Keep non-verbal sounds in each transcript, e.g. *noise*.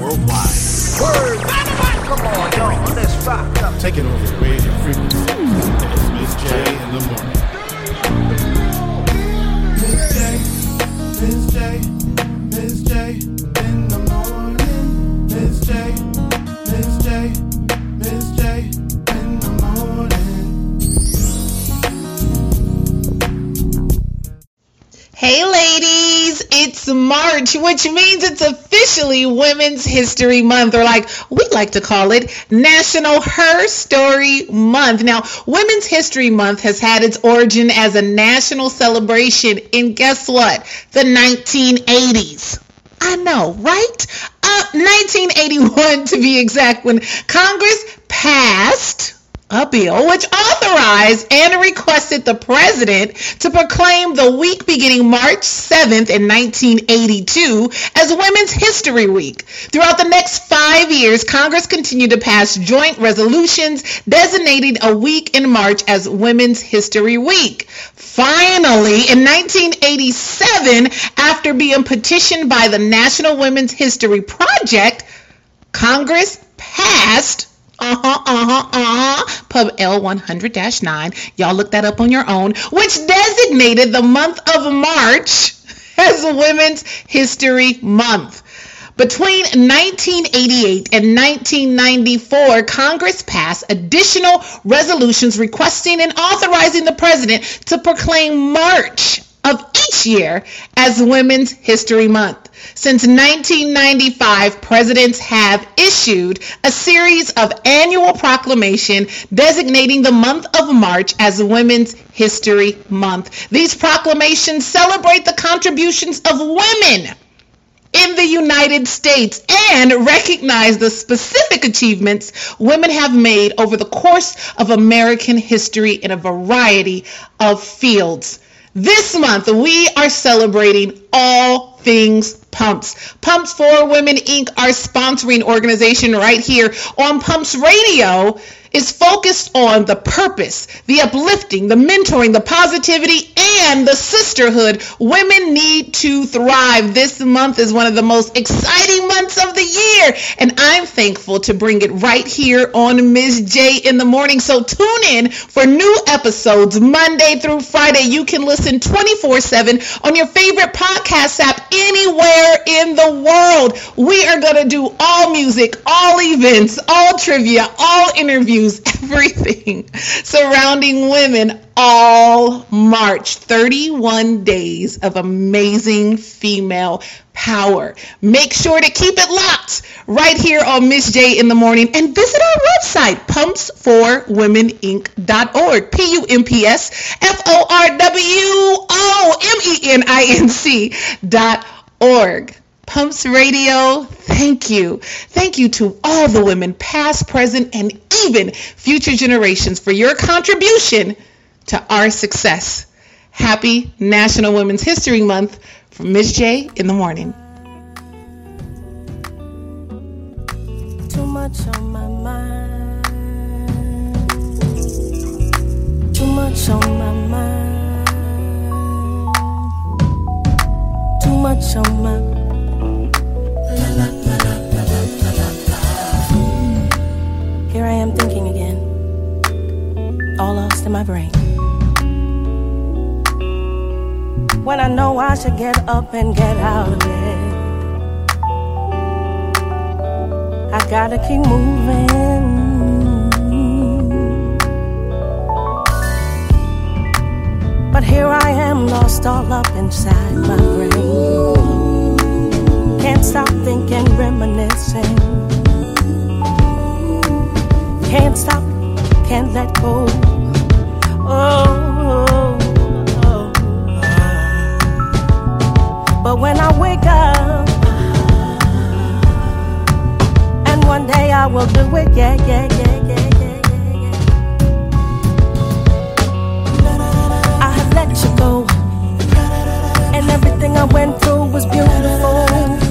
worldwide. Word! Come on, y'all, let's rock up. Taking over the radio frequency. It's Miss J in the morning. Miss J, Miss J, Miss J in the morning. Miss J, Miss J, Miss J in the morning. Hey ladies, it's March, which means it's officially Women's History Month, or like we like to call it National Her Story Month. Now, Women's History Month has had its origin as a national celebration in guess what? The 1980s. I know, right? Uh, 1981 to be exact, when Congress passed a bill which authorized and requested the president to proclaim the week beginning March 7th in 1982 as Women's History Week. Throughout the next five years, Congress continued to pass joint resolutions designating a week in March as Women's History Week. Finally, in 1987, after being petitioned by the National Women's History Project, Congress passed uh-huh, uh-huh, uh-huh. Pub L100-9. Y'all look that up on your own, which designated the month of March *laughs* as Women's History Month. Between 1988 and 1994, Congress passed additional resolutions requesting and authorizing the president to proclaim March of each year as Women's History Month. Since 1995, presidents have issued a series of annual proclamation designating the month of March as Women's History Month. These proclamations celebrate the contributions of women in the United States and recognize the specific achievements women have made over the course of American history in a variety of fields. This month, we are celebrating all things Pumps. Pumps for Women Inc., our sponsoring organization right here on Pumps Radio, is focused on the purpose, the uplifting, the mentoring, the positivity, and the sisterhood women need to thrive. This month is one of the most exciting months of the year, and I'm thankful to bring it right here on Ms. J in the morning. So tune in for new episodes Monday through Friday. You can listen 24 7 on your favorite podcast app anywhere in the world. We are going to do all music, all events, all trivia, all interviews *laughs* everything surrounding women all March. 31 days of amazing female power. Make sure to keep it locked right here on Miss J in the morning and visit our website, pumpsforwomeninc.org. P-U-M-P-S-F-O-R-W-O-M-E-N-I-N-C dot org. Pumps Radio, thank you. Thank you to all the women, past, present, and even future generations for your contribution to our success. Happy National Women's History Month from Ms. J in the morning. Too much on my mind. Too much on my mind. Too much on my Here I am thinking again, all lost in my brain. When I know I should get up and get out of bed, I gotta keep moving. But here I am, lost all up inside my brain. Can't stop thinking, reminiscing. Can't stop, can't let go. Oh, oh, oh. But when I wake up, and one day I will do it, yeah, yeah, yeah, yeah, yeah, yeah, yeah. I have let you go, and everything I went through was beautiful.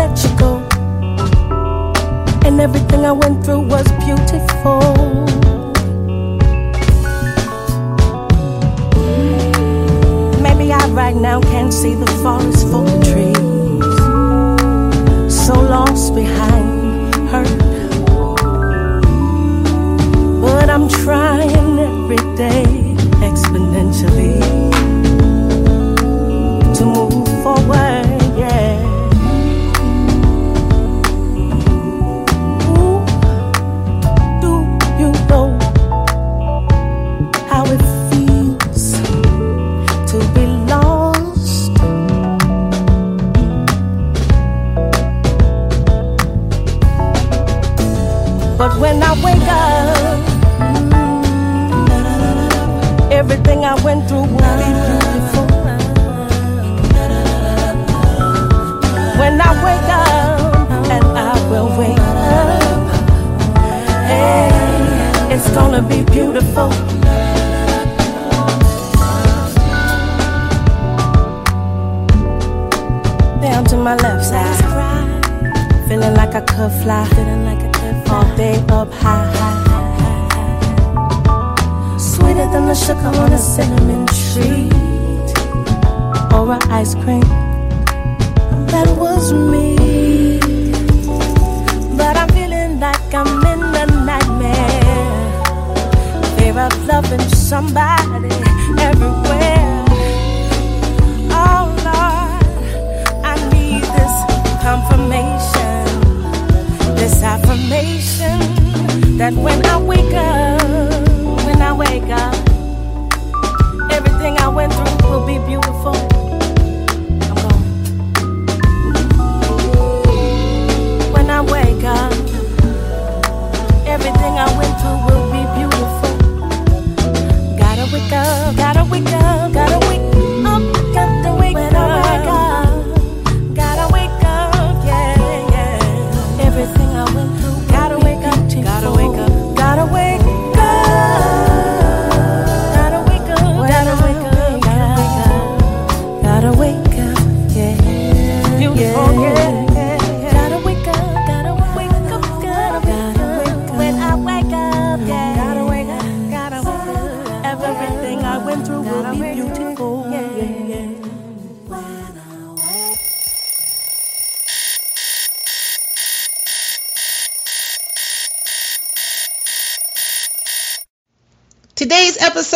Let you go, and everything I went through was beautiful. Maybe I right now can't see the forest for the trees. So lost behind hurt. But I'm trying every day exponentially everything I went through will be beautiful. When I wake up, and I will wake up, hey, it's gonna be beautiful. Down to my left side, feeling like I could fly, feeling like I all day up high, high, sweeter than the sugar on a cinnamon treat or a ice cream. That was me, but I'm feeling like I'm in a nightmare. Fear of loving somebody everywhere. Oh Lord, I need this confirmation, this affirmation that when I wake up, when I wake up, everything I went through will be beautiful. I'm going. When I wake up, everything I went through will be beautiful. Gotta wake up, gotta wake up, gotta wake up,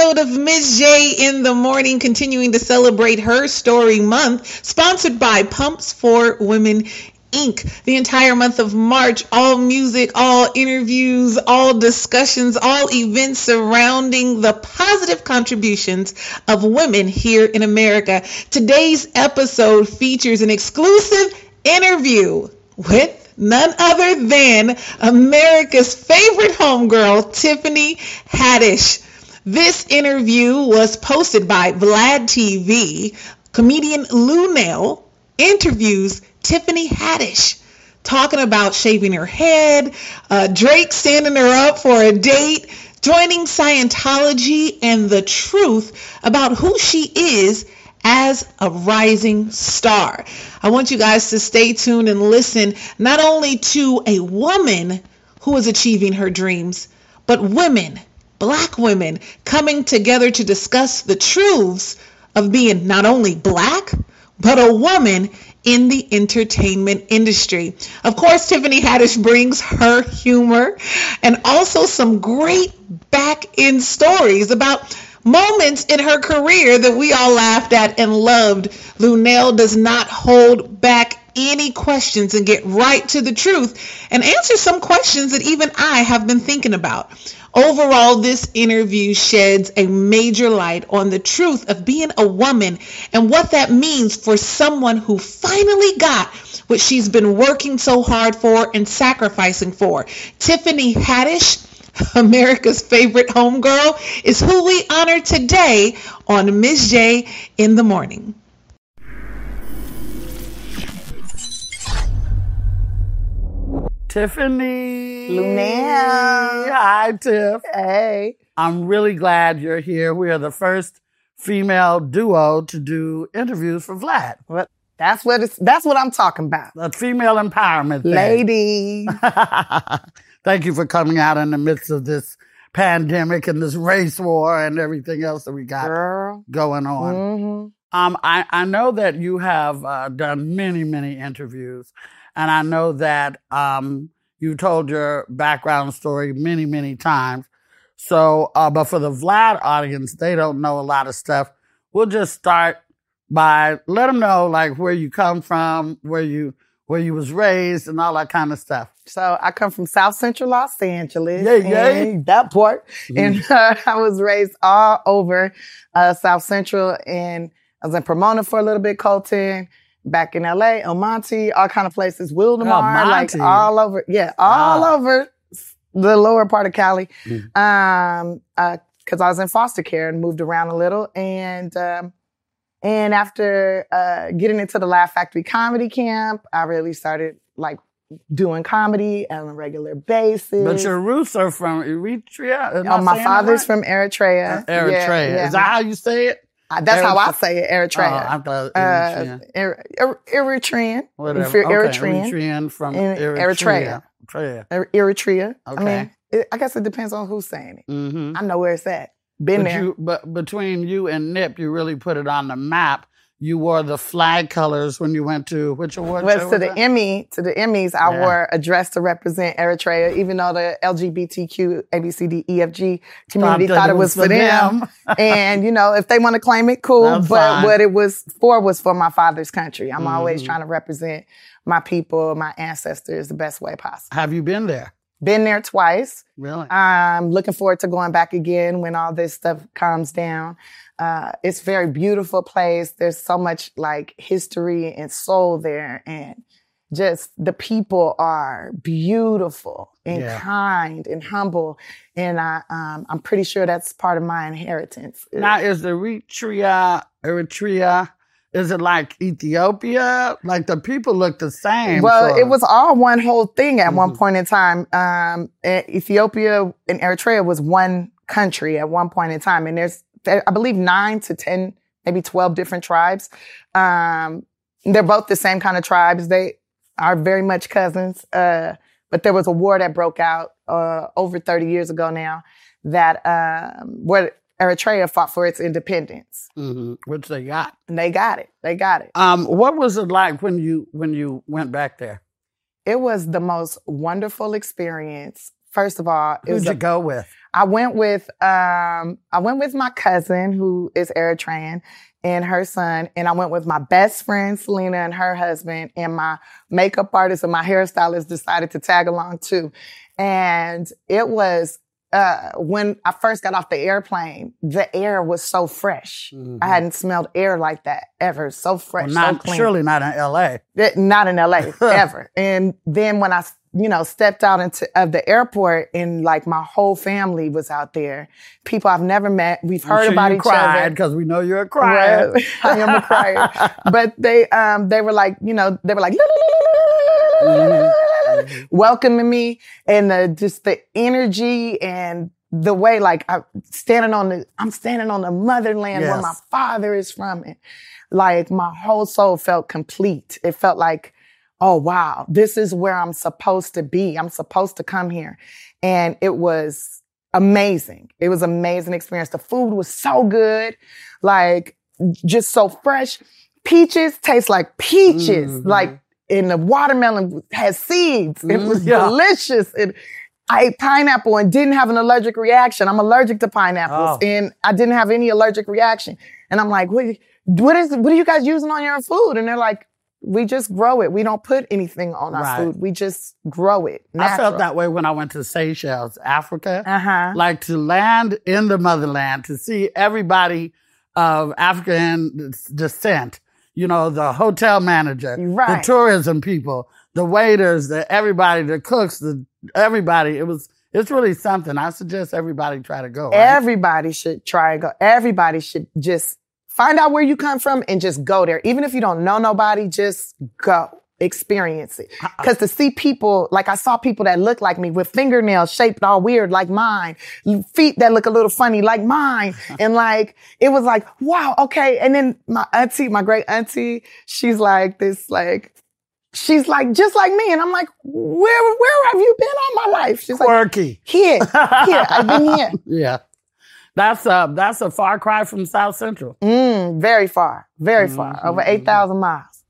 episode of Ms. J in the Morning, continuing to celebrate her story month, sponsored by Pumps for Women Inc. The entire month of March, all music, all interviews, all discussions, all events surrounding the positive contributions of women here in America. Today's episode features an exclusive interview with none other than America's favorite homegirl, Tiffany Haddish. This interview was posted by Vlad TV. Comedian Lunell interviews Tiffany Haddish talking about shaving her head, uh, Drake standing her up for a date, joining Scientology, and the truth about who she is as a rising star. I want you guys to stay tuned and listen not only to a woman who is achieving her dreams, but women, black women, coming together to discuss the truths of being not only black, but a woman in the entertainment industry. Of course, Tiffany Haddish brings her humor and also some great back end stories about moments in her career that we all laughed at and loved. Lunell does not hold back any questions and get right to the truth and answer some questions that even I have been thinking about. Overall, this interview sheds a major light on the truth of being a woman and what that means for someone who finally got what she's been working so hard for and sacrificing for. Tiffany Haddish, America's favorite homegirl, is who we honor today on Ms. J in the morning. Tiffany. Lunell. Hi, Tiff. Hey. I'm really glad you're here. We are the first female duo to do interviews for Vlad. Well, that's what it's that's what I'm talking about. The female empowerment thing. Ladies. *laughs* Thank you for coming out in the midst of this pandemic and this race war and everything else that we got Girl. going on. hmm Um, I, I know that you have uh, done many, many interviews, and I know that um, you told your background story many, many times. So, uh, but for the Vlad audience, they don't know a lot of stuff. We'll just start by let them know like where you come from, where you where you was raised, and all that kind of stuff. So I come from South Central Los Angeles. Yay. and That part. And uh, *laughs* I was raised all over uh, South Central and I was in Pomona for a little bit, Colton, back in LA, El Monte, all kind of places, Wildomar, like all over. Yeah, all Wow. over the lower part of Cali. Mhm. Um, uh, cause I was in foster care and moved around a little. And, um, and after uh, getting into the Laugh Factory comedy camp, I really started like doing comedy on a regular basis. But your roots are from Eritrea. Am Oh, my father's right? from Eritrea. Eritrea. Yeah, yeah. Is that how you say it? Uh, That's how I say it, Oh, Eritrea. I thought uh, Eritrea. Er- Er- Eritrean. Whatever. Okay. Eritrean. Eritrean from Eritrea. Eritrea. Eritrea. Er- Eritrea. I Okay. mean, it, I guess it depends on who's saying it. Mm-hmm. I know where it's at. Been But, there. you, but between you and Nip, you really put it on the map. You wore the flag colors when you went to which award show to the that? Emmy, to the Emmys, I Yeah. wore a dress to represent Eritrea, even though the LGBTQ, ABCD, EFG community thought it was for them. *laughs* and you know, if they want to claim it, cool. That's but fine. what it was for was for my father's country. I'm always Mhm. trying to represent my people, my ancestors, the best way possible. Have you been there? Been there twice. Really? I'm looking forward to going back again when all this stuff calms down. Uh, it's very beautiful place. There's so much like history and soul there, and just the people are beautiful and Yeah. kind and humble. And I, um, I'm pretty sure that's part of my inheritance. now, is Eritrea, Eritrea, is it like Ethiopia? Like the people look the same. Well, sort it was all one whole thing at one Mhm. point in time. Um, Ethiopia and Eritrea was one country at one point in time, and there's, I believe, nine to ten, maybe twelve different tribes. Um, they're both the same kind of tribes. They are very much cousins. Uh, but there was a war that broke out uh, over 30 years ago now that um, where Eritrea fought for its independence, Mhm, which they got. and they got it. They got it. Um, what was it like when you when you went back there? It was the most wonderful experience. First of all, it Who'd was you a- go with? I went with um I went with my cousin who is Eritrean and her son, and I went with my best friend Selena and her husband, and my makeup artist and my hairstylist decided to tag along too. And it was uh when I first got off the airplane, the air was so fresh. I hadn't smelled air like that ever. So fresh, Mm-hmm. Well, so not clean. surely not in L.A. That- not in LA *laughs* ever. And then when I, you know, stepped out into of the airport and like my whole family was out there, people I've never met. We've I'm heard sure about each cried other. because we know you're a crier. I am a crier. but they, um, they were like, you know, they were like, welcoming me and the, just the energy and the way like I'm standing on the, I'm standing on the motherland where my father is from. And like my whole soul felt complete. It felt like, oh wow, this is where I'm supposed to be. I'm supposed to come here. And it was amazing. It was amazing experience. The food was so good. Like just so fresh. Peaches taste like peaches. Mhm. Like and the watermelon has seeds. It Mm, was yeah. delicious. And I ate pineapple and didn't have an allergic reaction. I'm allergic to pineapples Oh. and I didn't have any allergic reaction. And I'm like, what, what is, what are you guys using on your food? And they're like, we just grow it. We don't put anything on our Right. food. We just grow it. I felt that way when I went to Seychelles, Africa. Uh huh. Like to land in the motherland, to see everybody of African descent. You know, the hotel manager, Right. the tourism people, the waiters, the everybody, the cooks, the everybody. It was it's really something. I suggest everybody try to go. right? Everybody should try and go. Everybody should just find out where you come from and just go there. Even if you don't know nobody, just go. Experience it. Uh-uh. Cause to see people, like I saw people that look like me with fingernails shaped all weird like mine, feet that look a little funny like mine. *laughs* And like, it was like, wow, okay. And then my auntie, my great auntie, she's like this, like, she's like, just like me. And I'm like, where, where have you been all my life? She's like, Quirky. here, here, I've been here. *laughs* Yeah. That's a that's a far cry from South Central. Mm, very far, very far, Mhm, over mhm. 8,000 miles.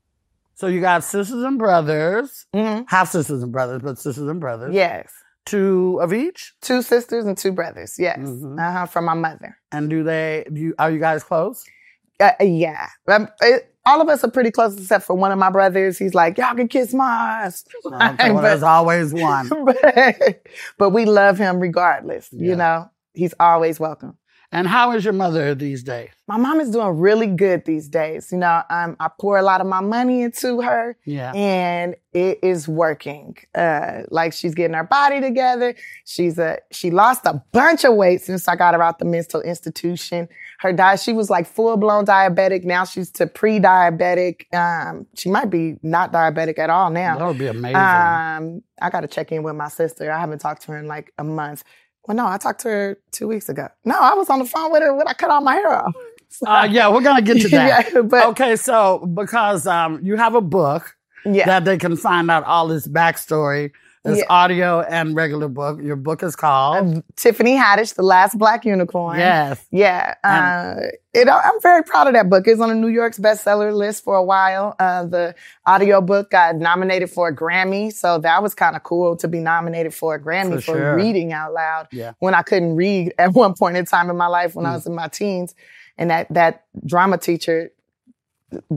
So you got sisters and brothers, hmm half sisters and brothers, but sisters and brothers. Yes. Two of each. Two sisters and two brothers. Yes. Mhm. Uh-huh, from my mother. And do they? Do you, are you guys close? Uh, yeah. Um, it- all of us are pretty close except for one of my brothers. He's like, y'all can kiss my ass. *laughs* Okay, well, there's *laughs* always one. *laughs* but, but we love him regardless. Yeah. You know, he's always welcome. And how is your mother these days? My mom is doing really good these days. You know, um, I pour a lot of my money into her Yeah. and it is working. Uh, like she's getting her body together. She's a, she lost a bunch of weight since I got her out the mental institution. Her diet, she was like full blown diabetic. Now she's to pre-diabetic. Um, she might be not diabetic at all now. That would be amazing. Um, I got to check in with my sister. I haven't talked to her in like a month. Well, no, I talked to her two weeks ago. No, I was on the phone with her when I cut all my hair off. uh, yeah, we're gonna get to *laughs* that. yeah, but Okay, so because um, you have a book yeah, that they can find out all this backstory, this Yeah. audio and regular book. Your book is called Um, Tiffany Haddish, the last black unicorn. Yes. Yeah. And- Uh, it, I'm very proud of that book. It's on the New York's bestseller list for a while. Uh, the audio book got nominated for a Grammy. So that was kind of cool to be nominated for a Grammy For for, sure. reading out loud Yeah. when I couldn't read *laughs* at one point in time in my life when I Mm. was in my teens. And that, that drama teacher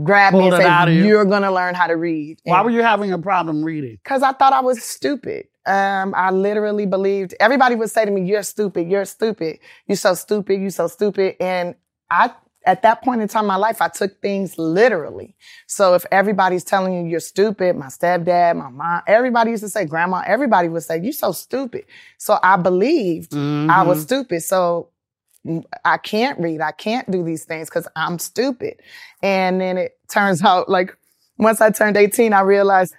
grabbed me and said, you. you're going to learn how to read. Why were you having a problem reading? Because I thought I was stupid. Um, I literally believed everybody would say to me, "You're stupid. You're stupid. You're so stupid. You're so stupid." And I, at that point in time in my life, I took things literally. So if everybody's telling you you're stupid, my stepdad, my mom, everybody used to say, "Grandma," everybody would say, "You're so stupid." So I believed I was stupid. So I can't read. I can't do these things because I'm stupid. And then it turns *laughs* out, like, once I turned 18, I realized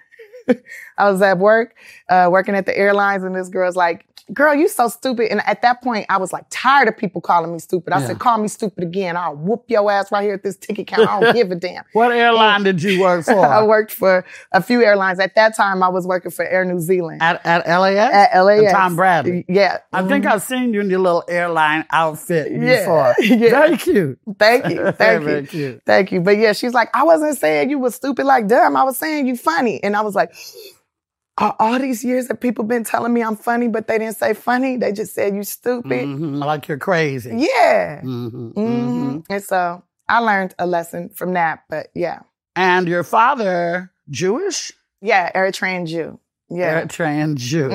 *laughs* I was at work, uh, working at the airlines, and this girl's like, Girl, you so stupid. And at that point, I was like tired of people calling me stupid. I Yeah. said, Call me stupid again. I'll whoop your ass right here at this ticket counter. I don't give a damn. *laughs* What airline did you work for? *laughs* I worked for a few airlines. At that time, I was working for Air New Zealand. at at LAX. At LAX. And Tom Bradley. Yeah. I think Mhm. I've seen you in your little airline outfit Yeah. before. *laughs* Yeah. Very cute. Thank you. Thank very you. cute. Thank you. But yeah, she's like, I wasn't saying you were stupid like dumb. I was saying you funny. And I was like, "Are all these years that people been telling me I'm funny, but they didn't say funny. They just said you stupid. Mhm, Like you're crazy. Yeah. Mhm, hmm mhm. And so I learned a lesson from that. But yeah. And your father, Jewish? Yeah, Eritrean Jew. Yeah. Eritrean Jew.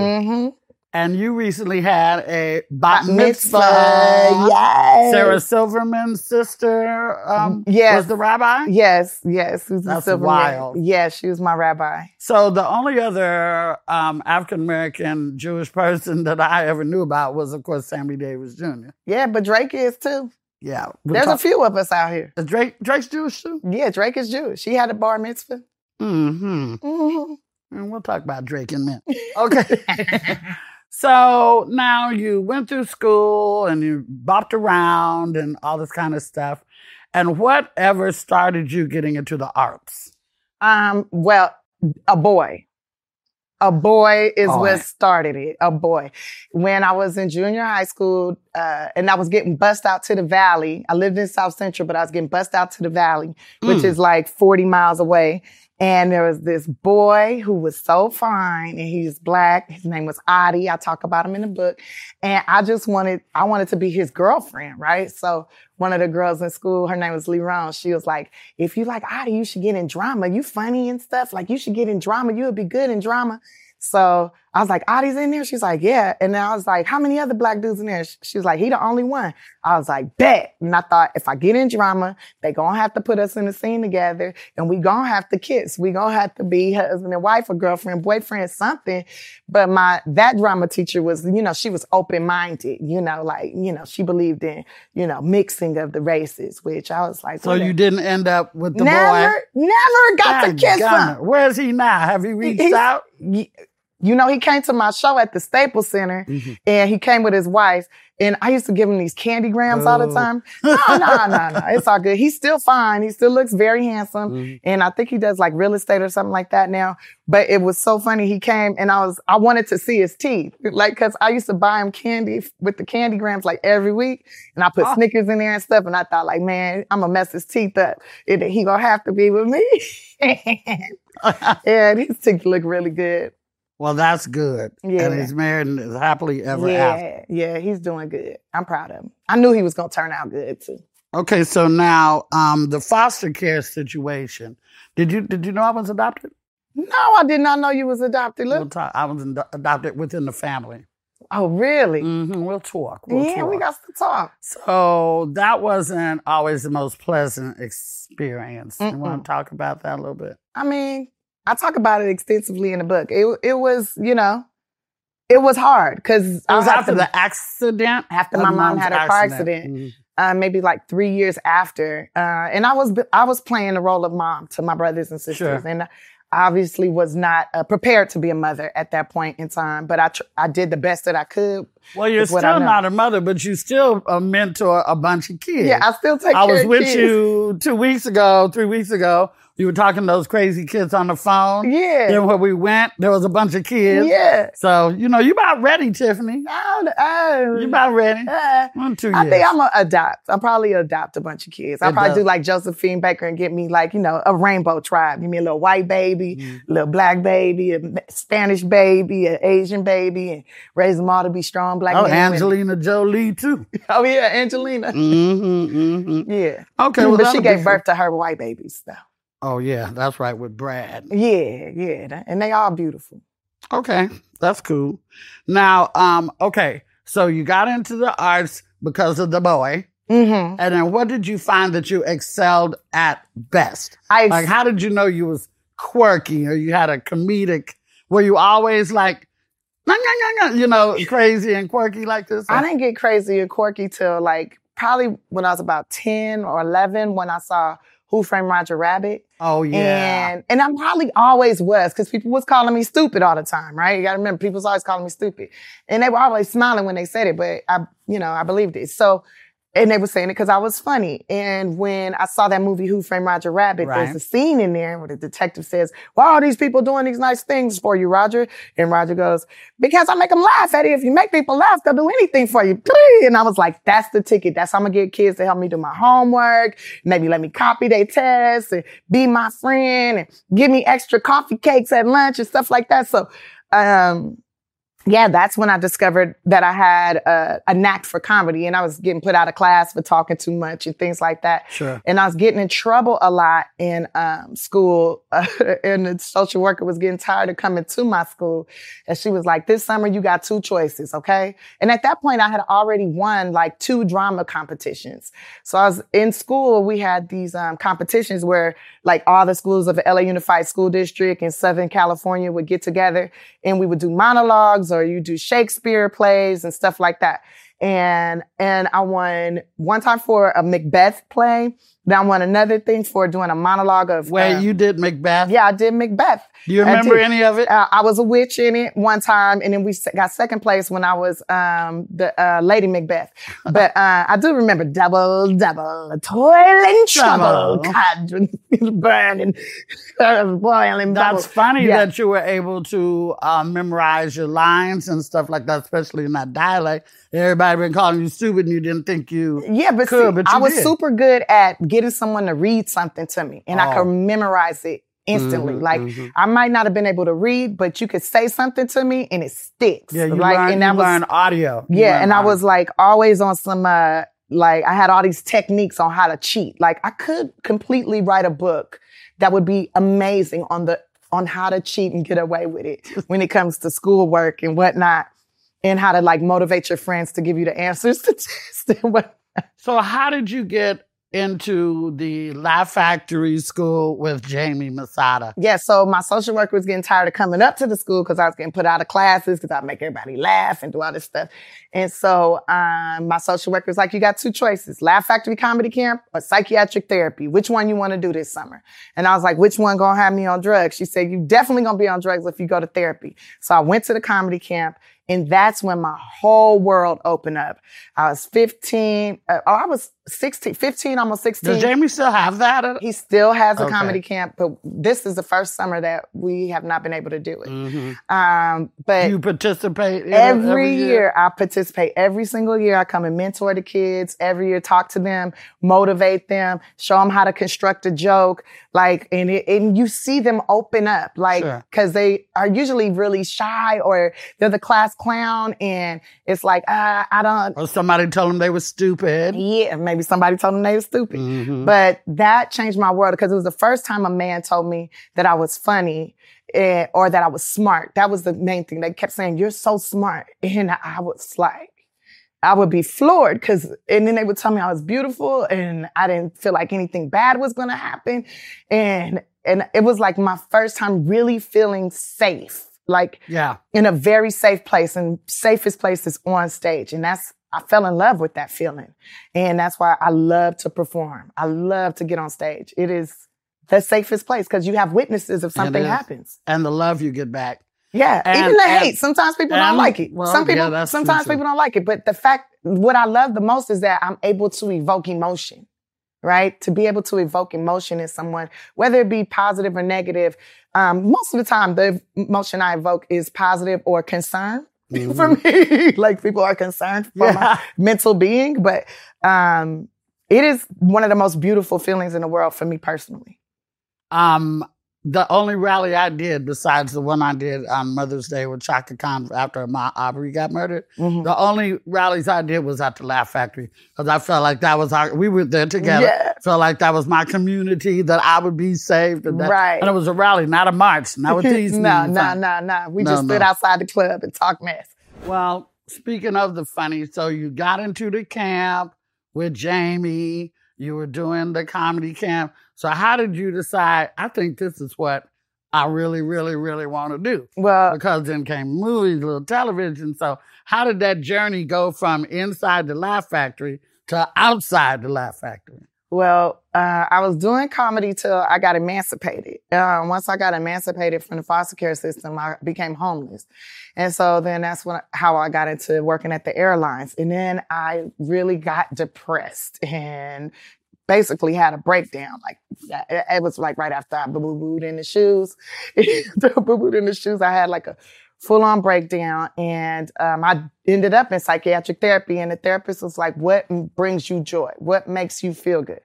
And you recently had a bat mitzvah. Mitzvah. Yes. Sarah Silverman's sister um, Yes. was the rabbi. Yes, yes. Susan That's Silverman. wild. Yeah, she was my rabbi. So the only other um, African American Jewish person that I ever knew about was, of course, Sammy Davis Jr. Yeah, but Drake is too. Yeah, There's a few of us out here. Is Drake Drake's Jewish too. Yeah, Drake is Jewish. She had a bar mitzvah. Mm-hmm. Mm hmm. And we'll talk about Drake in a minute. Okay. *laughs* so now you went through school and you bopped around and all this kind of stuff. And whatever started you getting into the arts? Um, well, a boy. A boy is Boy. what started it. A boy. When I was in junior high school, uh, and I was getting bussed out to the valley. I lived in South Central, but I was getting bussed out to the valley, which Mm. is like 40 miles away. And there was this boy who was so fine and he was black. His name was Adi. I talk about him in the book. And I just wanted, I wanted to be his girlfriend, right? So one of the girls in school, her name was Leron. She was like, if you like Adi, you should get in drama. You funny and stuff. Like you should get in drama. You would be good in drama. So I was like, Adi's in there? She's like, yeah. And then I was like, how many other black dudes in there? She was like, he the only one. I was like, bet. And I thought, if I get in drama, they gonna have to put us in the scene together and we gonna have to kiss. We gonna have to be husband and wife or girlfriend, boyfriend, something. But my, that drama teacher was, you know, she was open-minded, you know, like, you know, she believed in, you know, mixing of the races, which I was like, So whatever. you didn't end up with the never, boy. never got to kiss Daggone him. Where is he now? Have you reached He's- out? You know, he came to my show at the Staples Center Mm-hmm. and he came with his wife. And I used to give him these candy grams all the Oh. time. *laughs* No, no, no, no. It's all good. He's still fine. He still looks very handsome. Mm-hmm. And I think he does like real estate or something like that now. But it was so funny. He came and I was, I wanted to see his teeth. Like, cause I used to buy him candy with the candy grams like every week. And I put Oh. Snickers in there and stuff. And I thought like, man, I'm gonna mess his teeth up. And he gonna have to be with me. *laughs* *laughs* and his teeth look really good. Well, that's good. Yeah. And he's married and is happily ever after. yeah, yeah, he's doing good. I'm proud of him. I knew he was gonna turn out good too. Okay, so now um, the foster care situation. Did you did you know I was adopted? No, I did not know you was adopted. We'll talk. I was ad- adopted within the family. Oh, really? hmm We'll talk. We'll yeah, talk. we got to talk. So that wasn't always the most pleasant experience. You want to talk about that a little bit? I mean, I talk about it extensively in the book. It it was, you know, it was hard because It was after the the accident. after my mom had a car accident. Mhm. uh, maybe like three years after. Uh, and I was I was playing the role of mom to my brothers and sisters, Sure. and I obviously was not uh, prepared to be a mother at that point in time. But I tr- I did the best that I could. Well, you're Is what I still not a mother, but you still a mentor a bunch of kids. Yeah, I still take. Care of you. I was with kids. you two weeks ago, three weeks ago. You were talking to those crazy kids on the phone. Yeah. Then when we went, there was a bunch of kids. Yeah. So, you know, you about ready, Tiffany. Oh, oh. You about ready. Uh, One, two I think I'm gonna adopt. I'll probably adopt a bunch of kids. I'll It probably does. do like Josephine Baker and get me like, you know, a rainbow tribe. Give me a little white baby, Mm-hmm. a little black baby, a Spanish baby, an Asian baby, and raise them all to be strong black Oh, and women. Angelina Jolie, too. *laughs* Oh yeah, Angelina. Mm-hmm, mm-hmm. Yeah. Okay, well, but she gave fun. birth to her white babies though. Oh, yeah, that's right, with Brad. Yeah, yeah. that- And they all beautiful. Okay, that's cool. Now, um, okay, so you got into the arts because of the boy. Mm-hmm. And then what did you find that you excelled at best? I Like, how did you know you was quirky or you had a comedic? Were you always like, "Nah, nah, nah, nah," you know, crazy and quirky like this? I didn't get crazy and quirky till like probably when I was about 10 or 11 when I saw Who Framed Roger Rabbit. oh, yeah. And and I probably always was because people was calling me stupid all the time, right? You gotta remember, people was always calling me stupid. And they were always smiling when they said it, but I, you know, I believed it. So, and they were saying it because I was funny. And when I saw that movie, Who Framed Roger Rabbit, Right. there's a scene in there where the detective says, why are these people doing these nice things for you, Roger? And Roger goes, because I make them laugh, Eddie. If you make people laugh, they'll do anything for you. And I was like, that's the ticket. That's how I'm gonna get kids to help me do my homework. Maybe let me copy their tests and be my friend and give me extra coffee cakes at lunch and stuff like that. So, um, yeah, that's when I discovered that I had a, a knack for comedy and I was getting put out of class for talking too much and things like that. Sure. And I was getting in trouble a lot in um, school. *laughs* and the social worker was getting tired of coming to my school. And she was like, this summer you got two choices, okay? And at that point I had already won like two drama competitions. So I was in school, we had these um, competitions where like all the schools of the LA Unified School District in Southern California would get together and we would do monologues or you do Shakespeare plays and stuff like that. And, and I won one time for a Macbeth play. Then I won another thing for doing a monologue of, Wait, uh, you did Macbeth? yeah, I did Macbeth. Do you remember did. any of it? Uh, I was a witch in it one time, and then we got second place when I was um, the uh, Lady Macbeth. *laughs* But uh, I do remember double, double, toil and trouble, cauldron *laughs* burning, uh, boiling. That's funny Yeah. that you were able to uh, memorize your lines and stuff like that, especially in that dialect. Everybody been calling you stupid and you didn't think you. Yeah, but, Cool, see, but I was did. super good at getting someone to read something to me, and I Oh. could memorize it instantly. Mhm, like mhm. I might not have been able to read, but you could say something to me, and it sticks. Yeah, you like, learn, and that was learn audio. You Yeah, learn and I was like always on some uh like I had all these techniques on how to cheat. Like I could completely write a book that would be amazing on the on how to cheat and get away with it *laughs* when it comes to schoolwork and whatnot. And how to like motivate your friends to give you the answers *laughs* to tests and what So, how did you get into the Laugh Factory School with Jamie Masada? Yeah, so my social worker was getting tired of coming up to the school because I was getting put out of classes because I make everybody laugh and do all this stuff. And so um, my social worker was like, you got two choices, Laugh Factory Comedy Camp or psychiatric therapy. Which one you want to do this summer? And I was like, which one gonna have me on drugs? She said, you definitely gonna be on drugs if you go to therapy. So I went to the comedy camp and that's when my whole world opened up. I was 15, uh, oh, I was 16, 15, almost 16. Does Jamie still have that? He still has a Okay. comedy camp, but this is the first summer that we have not been able to do it. Mhm. Um, but You participate it every, year. I participate. Every single year, I come and mentor the kids. Every year, talk to them, motivate them, show them how to construct a joke. Like, and it, and you see them open up, like, Sure. because they are usually really shy or they're the class clown, and it's like, ah, I don't. Or somebody told them they were stupid. Yeah, maybe somebody told them they were stupid. Mhm. But that changed my world because it was the first time a man told me that I was funny eh, or that I was smart. That was the main thing. They kept saying, You're so smart. And I was like, I would be floored because, and then they would tell me I was beautiful and I didn't feel like anything bad was going to happen. And, and it was like my first time really feeling safe, like Yeah. in a very safe place and safest place is on stage. And that's, I fell in love with that feeling. And that's why I love to perform. I love to get on stage. It is the safest place because you have witnesses if something happens. And the love you get back. Yeah, And- even the and- hate. Sometimes people don't like it. well, Some people, yeah, true, sometimes too. people don't like it. But the fact, what I love the most is that I'm able to evoke emotion, right? To be able to evoke emotion in someone, whether it be positive or negative. Um, most of the time, the emotion I evoke is positive or concern *laughs* for me. *laughs* like people are concerned for Mm-hmm. Yeah. my mental being, but um, it is one of the most beautiful feelings in the world for me personally. Um, the only rally I did, besides the one I did on Mother's Day with Chaka Khan after Ahmaud Arbery got murdered, Mhm. the only rallies I did was at the Laugh Factory because I felt like that was our, we were there together. Yeah. Felt like that was my community, that I would be saved. And that, Right. And it was a rally, not a march, not with *laughs* these no, no, no, no. We No, just stood no. outside the club and talked mess. Well, speaking of the funny, so you got into the camp with Jamie. You were doing the comedy camp. So how did you decide? I think this is what I really, really, really want to do. Well, Because then came movies, little television. So how did that journey go from inside the Laugh Factory to outside the Laugh Factory? Well, uh, I was doing comedy till I got emancipated. Uh, once I got emancipated from the foster care system, I became homeless. And so then that's when, how I got into working at the airlines. And then I really got depressed and basically had a breakdown. Like it, was like right after I boo-booed in the shoes. *laughs* boo-booed in the shoes. I had like a full-on breakdown and um, I ended up in psychiatric therapy and the therapist was like, what brings you joy? What makes you feel good?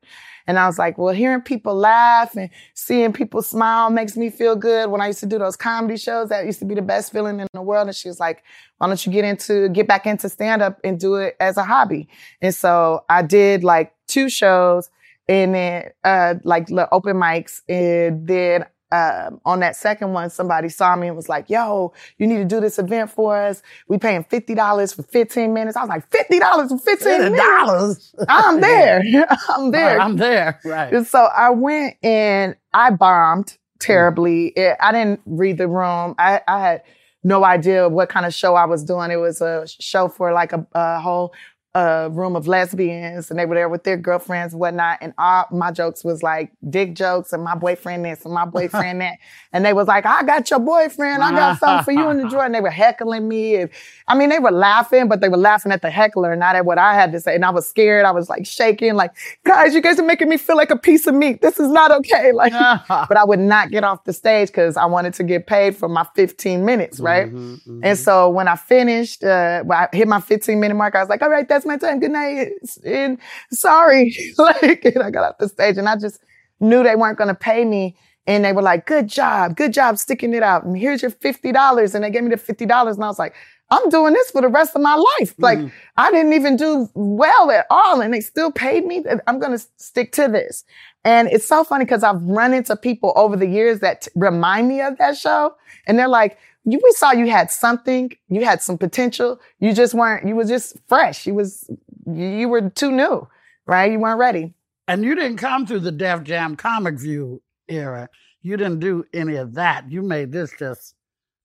And I was like, well, hearing people laugh and seeing people smile makes me feel good. When I used to do those comedy shows, that used to be the best feeling in the world. And she was like, why don't you get into, get back into stand up and do it as a hobby? And so I did like two shows and then, uh, like open mics. And then, um, on that second one, somebody saw me and was like, yo, you need to do this event for us. We paying $50 for 15 minutes. I was like, $50 for 15 minutes? dollars. I'm *laughs* there. *laughs* I'm there. I'm there. Right. And so I went and I bombed terribly. It, I didn't read the room. I, I had no idea what kind of show I was doing. It was a show for like a, a whole uh, room of lesbians and they were there with their girlfriends and whatnot. And all my jokes was like dick jokes and my boyfriend this and my boyfriend that. *laughs* And they was like, I got your boyfriend. I got something for you in the drawer. And they were heckling me. And I mean, they were laughing, but they were laughing at the heckler, not at what I had to say. And I was scared. I was like shaking, like, guys, you guys are making me feel like a piece of meat. This is not okay. *laughs* Like, *laughs* but I would not get off the stage because I wanted to get paid for my 15 minutes, right? Mm-hmm, And so when I finished, uh, when I hit my 15 minute mark, I was like, all right, that's my time. Good night. And sorry. *laughs* like, and I got off the stage and I just knew they weren't going to pay me. And they were like, good job, good job sticking it out. And here's your $50. And they gave me the $50. And I was like, I'm doing this for the rest of my life. Mm-hmm. Like I didn't even do well at all. And they still paid me. I'm going to stick to this. And it's so funny because I've run into people over the years that t- remind me of that show. And they're like, you, we saw you had something, you had some potential. You just weren't, you were just fresh. You was, you, you were too new, right? You weren't ready. And you didn't come through the Def Jam Comic View era. You didn't do any of that. You made this just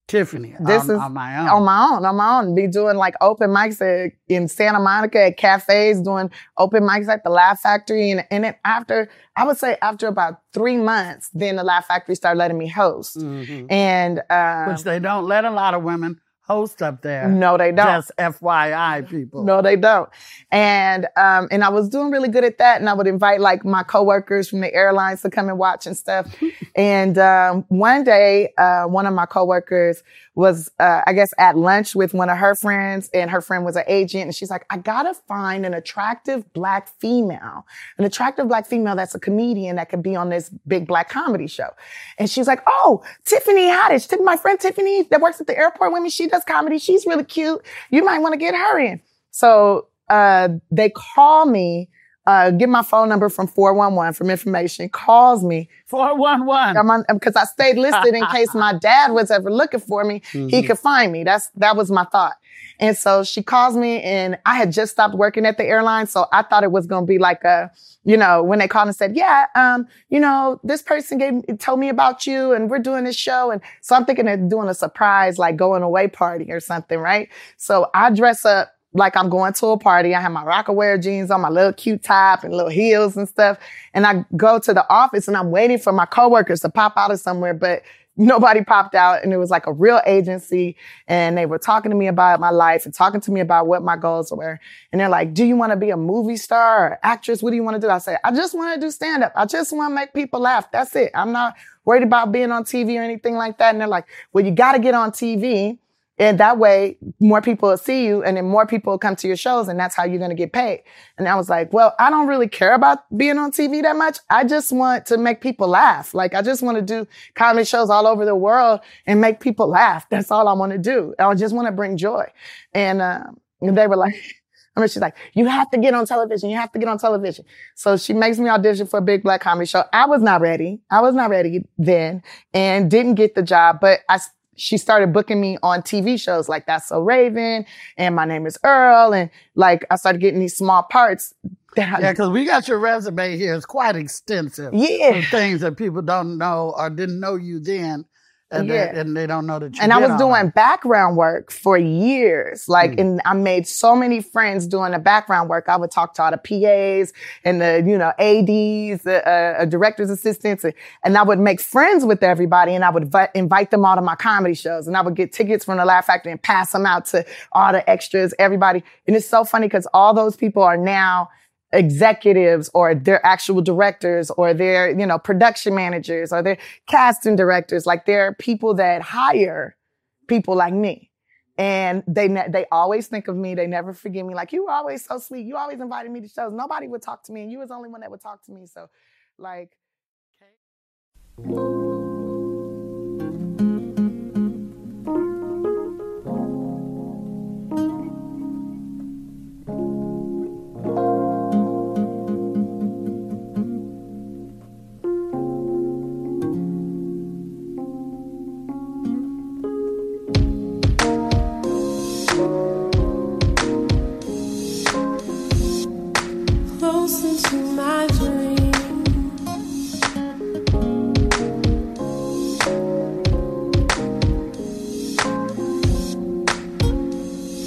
Tiffany This on, is on my own. on my own, on my own. Be doing like open mics at, in Santa Monica at cafes, doing open mics at the Laugh Factory. And, and then after, I would say after about three months, then the Laugh Factory started letting me host. Mhm. And, uh, Which they don't let a lot of women host up there. no, they don't. Just FYI, people. No, they don't. And um, and I was doing really good at that. And I would invite like my coworkers from the airlines to come and watch and stuff. *laughs* and um, one day, uh, one of my coworkers was, uh, I guess, at lunch with one of her friends, and her friend was an agent, and she's like, "I gotta find an attractive black female, an attractive black female that's a comedian that could be on this big black comedy show." And she's like, "Oh, Tiffany Haddish, my friend Tiffany that works at the airport with me. She does comedy. She's really cute. You might want to get her in." So uh, they call me, uh, get my phone number from 411 from information, calls me 411. because I stayed listed in case my dad was ever looking for me, he could find me. That's, that was my thought. And so she calls me and I had just stopped working at the airline. So I thought it was going to be like a, you know, when they called and said, yeah, um, you know, this person gave, told me about you and we're doing this show. And so I'm thinking of doing a surprise, like going away party or something, right? So I dress up like I'm going to a party. I have my Rocawear jeans on, my little cute top and little heels and stuff. And I go to the office and I'm waiting for my coworkers to pop out of somewhere, but nobody popped out. And it was like a real agency. And they were talking to me about my life and talking to me about what my goals were. And they're like, do you want to be a movie star or actress? What do you want to do? I said, I just want to do stand up. I just want to make people laugh. That's it. I'm not worried about being on TV or anything like that. And they're like, well, you got to get on TV. And that way, more people will see you and then more people will come to your shows and that's how you're going to get paid. And I was like, well, I don't really care about being on TV that much. I just want to make people laugh. Like, I just want to do comedy shows all over the world and make people laugh. That's all I want to do. I just want to bring joy. And, and they were like, *laughs* I mean, she's like, you have to get on television. You have to get on television. So she makes me audition for a big black comedy show. I was not ready. I was not ready then and didn't get the job, but I, she started booking me on TV shows like That's So Raven and My Name is Earl. And like, I started getting these small parts that Yeah, because we got your resume here. It's quite extensive. Yeah. Things that people don't know or didn't know you then. And, Yeah. they, and they don't know that you and I was doing that. background work for years. Like, Mm. and I made so many friends doing the background work. I would talk to all the PAs and the, you know, ADs, the uh, uh, director's assistants, and, and I would make friends with everybody and I would vi- invite them all to my comedy shows and I would get tickets from the Laugh Factory and pass them out to all the extras, everybody. And it's so funny because all those people are now executives or they're actual directors or they're, you know, production managers or they're casting directors. Like they're people that hire people like me. And they ne- they always think of me. They never forget me. Like you were always so sweet. You always invited me to shows. Nobody would talk to me, and you was the only one that would talk to me. So, like, closer to my dream.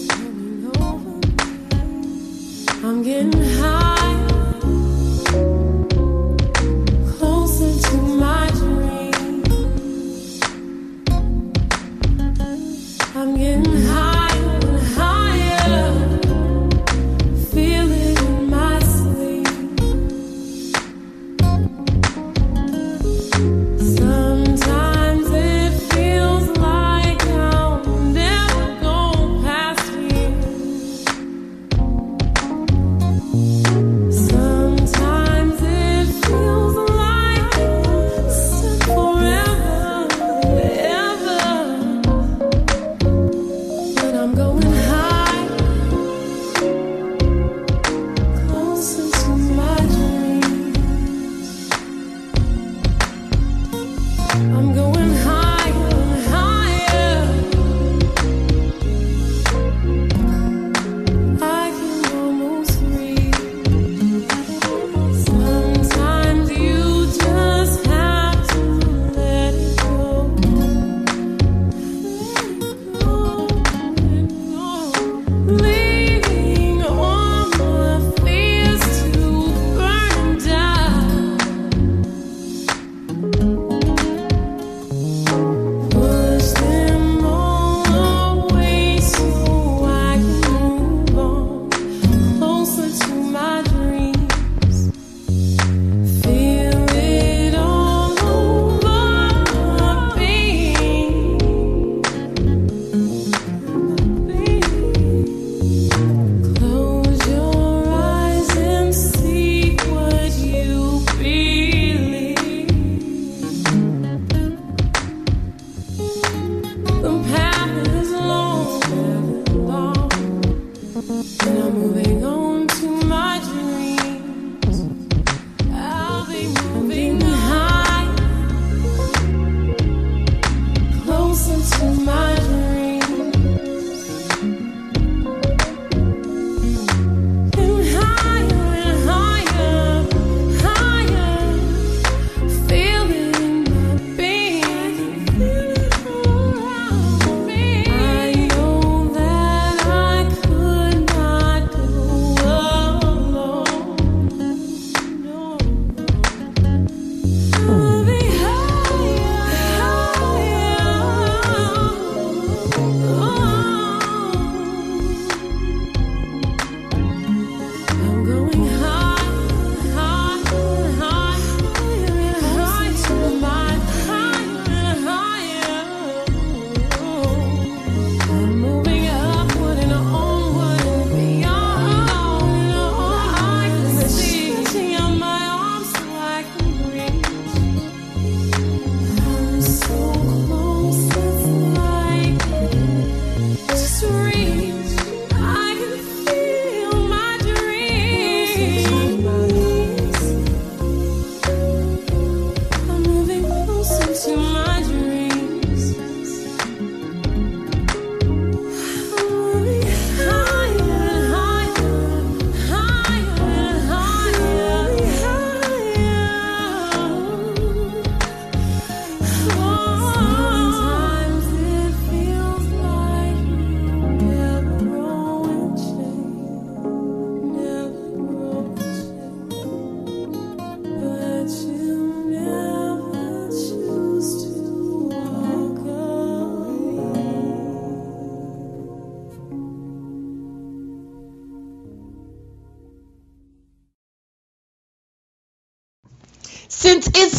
Coming over. I'm getting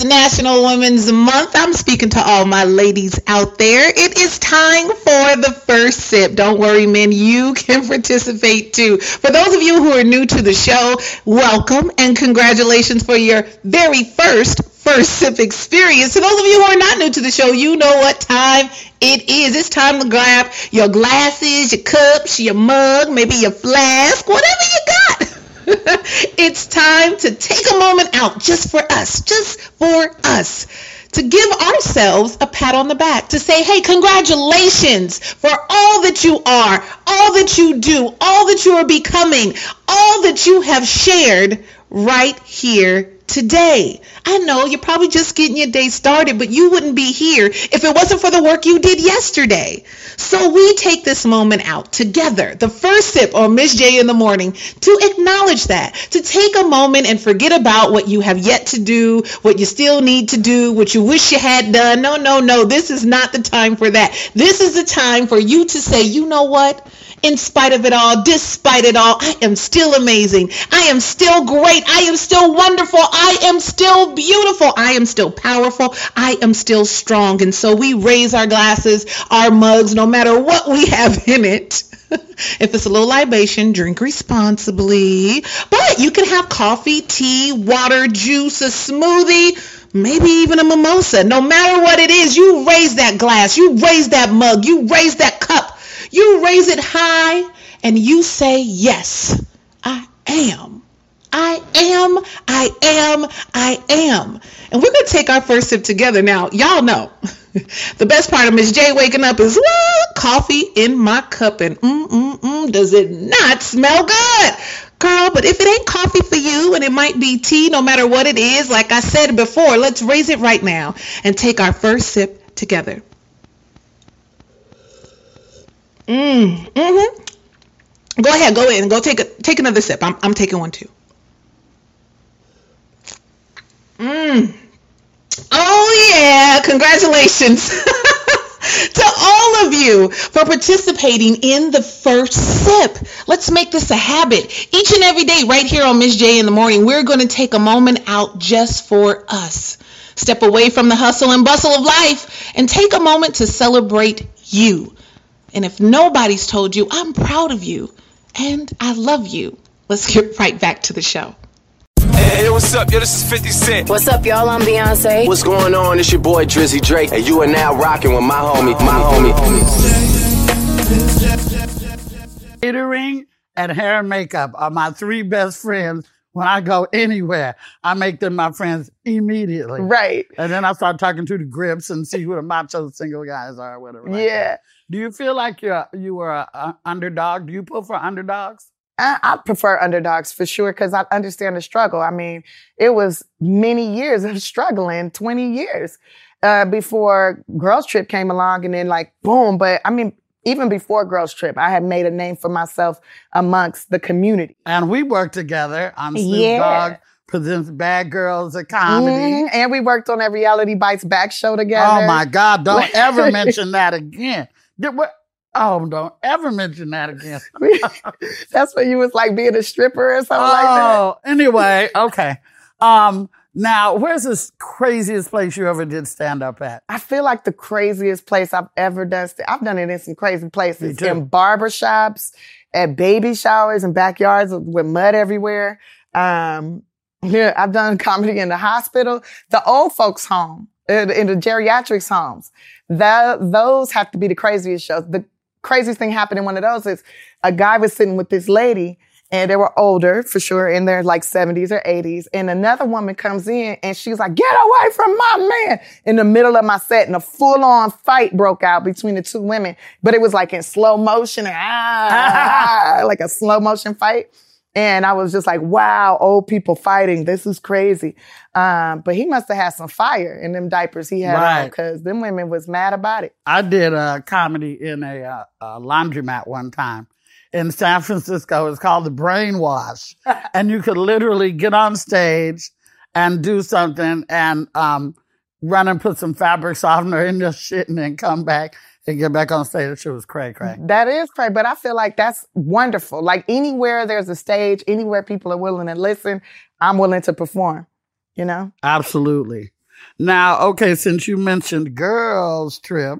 National Women's Month. I'm speaking to all my ladies out there. It is time for the first sip. Don't worry, men, you can *laughs* participate too. For those of you who are new to the show, welcome and congratulations for your very first first sip experience. To those of you who are not new to the show, you know what time it is. It's time to grab your glasses, your cups, your mug, maybe your flask, whatever you got. *laughs* *laughs* it's time to take a moment out just for us, just for us, to give ourselves a pat on the back, to say, hey, congratulations for all that you are, all that you do, all that you are becoming, all that you have shared right here today. I know you're probably just getting your day started, but you wouldn't be here if it wasn't for the work you did yesterday. So we take this moment out together, the first sip on Miss J in the morning, to acknowledge that, to take a moment and forget about what you have yet to do, what you still need to do, what you wish you had done. No, no, no, this is not the time for that. This is the time for you to say, you know what? in spite of it all, despite it all, I am still amazing. I am still great. I am still wonderful. I am still beautiful. I am still powerful. I am still strong. And so we raise our glasses, our mugs, no matter what we have *laughs* in it. *laughs* if it's a little libation, drink responsibly. But you can have coffee, tea, water, juice, a smoothie, maybe even a mimosa. No matter what it is, you raise that glass, you raise that mug, you raise that cup you raise it high and you say, Yes, I am. I am, I am, I am. And we're going to take our first sip together. Now, y'all know *laughs* the best part of Miss J waking up is, coffee in my cup. And mm, mm, mm, does it not smell good? Girl, but if it ain't coffee for you and it might be tea, no matter what it is, like I said before, let's raise it right now and take our first sip together. Mm, mm-hmm. Go ahead, go in, go take a take another sip. I'm I'm taking one too. Mmm. Oh yeah, congratulations *laughs* to all of you for participating in the first sip. Let's make this a habit. Each and every day, right here on Miss J in the morning, we're going to take a moment out just for us. Step away from the hustle and bustle of life and take a moment to celebrate you. And if nobody's told you, I'm proud of you and I love you. Let's get right back to the show. Hey, what's up? Yo, this is 50 Cent. What's up, y'all? I'm Beyonce. What's going on? It's your boy Drizzy Drake, and you are now rocking with my homie, my homie. Catering and hair and makeup are my three best friends. When I go anywhere, I make them my friends immediately. Right. And then I start talking to the grips and see who the macho single guys are, or whatever. like Yeah. that. Do you feel like you're you were an underdog? Do you pull for underdogs? I, I prefer underdogs for sure because I understand the struggle. I mean, it was many years of *laughs* struggling, 20 years uh, before Girls Trip came along and then like boom. But I mean, even before Girls Trip, I had made a name for myself amongst the community. And we worked together on Snoop Yeah. Dogg presents Bad Girls a comedy. Mhm. And we worked on a Reality Bites back show together. Oh my God! Don't *laughs* ever mention that again. Did what? Oh, don't ever mention that again. *laughs* That's when you was like being a stripper or something like that. Oh, anyway, okay. Um, now where's the craziest place you ever did stand up at? I feel like the craziest place I've ever done. st- I've done it in some crazy places, in barber shops, at baby showers and backyards with mud everywhere. Um, yeah, I've done comedy in the hospital, the old folks' home, in, in the geriatrics homes. That those have to be the craziest shows. The craziest thing happened in one of those is a guy was sitting with this lady and they were older for sure in their like 70s or 80s and another woman comes in and she's like get away from my man. In the middle of my set and a full-on fight broke out between the two women but it was like in slow motion. And ah, *laughs* like a slow motion fight and I was just like, wow, old people fighting. This is crazy. Um, but he must have had some fire in them diapers he had Right. because them women was mad about it. I did a comedy in a, uh, a laundromat one time in San Francisco. It's called the Brainwash, *laughs* and you could literally get on stage and do something and um, run and put some fabric softener in your shit, and then come back and get back on stage. That shit was cray cray. That is crazy, but I feel like that's wonderful. Like anywhere there's a stage, anywhere people are willing to listen, I'm willing to perform. you know? Absolutely. Now, okay, since you mentioned girls trip,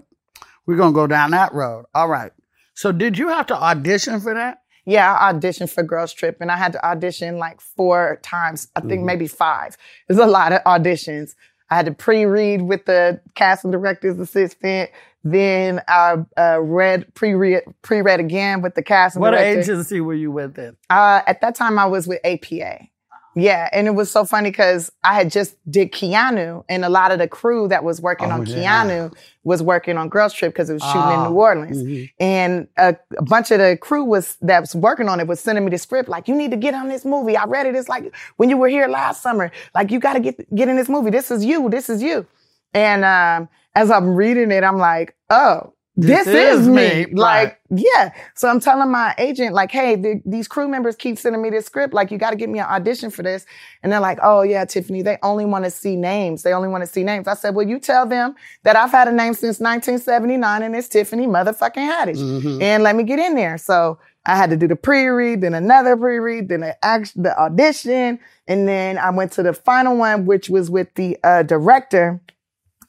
we're gonna go down that road. All right. So, did you have to audition for that? Yeah, I auditioned for Girls Trip and I had to audition like four times, I think mm-hmm. maybe five. There's a lot of auditions. I had to pre-read with the casting director's assistant. Then I uh, read pre-read pre-read again with the casting What director. agency were you with then? Uh, at that time, I was with APA. Yeah, and it was so funny because I had just did Keanu, and a lot of the crew that was working Oh, on yeah. Keanu was working on Girls Trip because it was shooting in Ah, New Orleans, mhm. and a, a bunch of the crew was that was working on it was sending me the script like, "You need to get on this movie." I read it. It's like when you were here last summer, like you got to get get in this movie. This is you. This is you. And um, as I'm reading it, I'm like, "Oh." This This, is is me. me. Like, yeah. So I'm telling my agent, like, hey, the, these crew members keep sending me this script. Like, you got to get me an audition for this. And they're like, oh, yeah, Tiffany, they only want to see names. They only want to see names. I said, well, you tell them that I've had a name since 1979 and it's Tiffany motherfucking Haddish. And let me get in there. So I had to do the pre-read, then another pre-read, then the audition. And then I went to the final one, which was with the uh, director.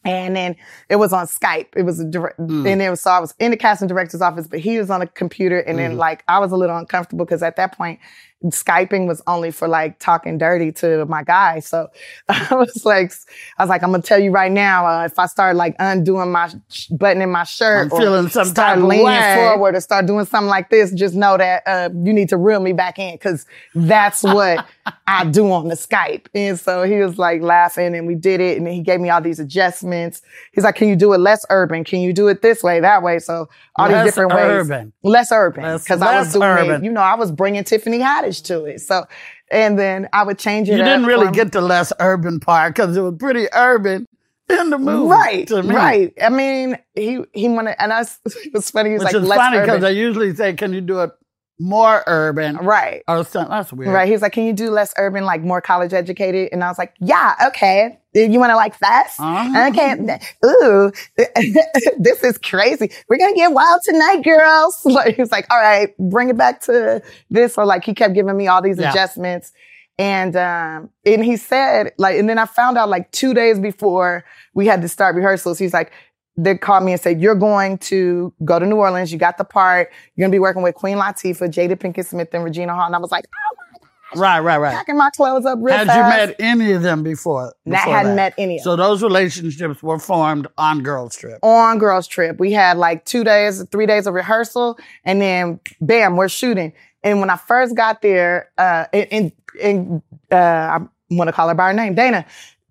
And then it was on Skype. It was a direct, mm. and it was, so I was in the casting director's office, but he was on a computer. And then mm. like, I was a little uncomfortable because at that point, Skyping was only for like talking dirty to my guy. So *laughs* I was like, I was like, I'm to tell you right now, uh, if I start like undoing my sh- button in my shirt I'm feeling some start leaning way. forward or start doing something like this, just know that, uh, you need to reel me back in because that's what *laughs* I do on the Skype. And so he was like laughing and we did it. And then he gave me all these adjustments. He's like, can you do it less urban? Can you do it this way, that way? So all Less these different urban. ways. Less urban. Less- urban. Because I was doing urban. it, you know, I was bringing Tiffany Haddish to it. So, and then I would change it You didn't really from- get the less urban part because it was pretty urban in the movie. Right, right. I mean, he he wanted, and I, *laughs* it was funny. He was Which like, is less funny because I usually say, "Can you do it more urban?" Right. Or something. That's weird. Right. He was like, can you do less urban, like more college educated? And I was like, yeah, okay. You want to like fast? Uh-huh. Okay. Ooh, *laughs* this is crazy. We're going to get wild tonight, girls. *laughs* Like, he was like, all right, bring it back to this. Or like, he kept giving me all these Yeah. adjustments. And, um, and he said, like, and then I found out like two days before we had to start rehearsals, he's like, they called me and said, you're going to go to New Orleans. You got the part. You're going to be working with Queen Latifah, Jada Pinkett Smith, and Regina Hall. And I was like, Right, right, right. packing my clothes up real Had fast. you met any of them before? Nah, I before hadn't that? met any of them. So those relationships were formed on Girls Trip. on girls trip. We had like two days, three days of rehearsal, and then bam, we're shooting. And when I first got there, uh, and, and uh, I want to call her by her name, Dana,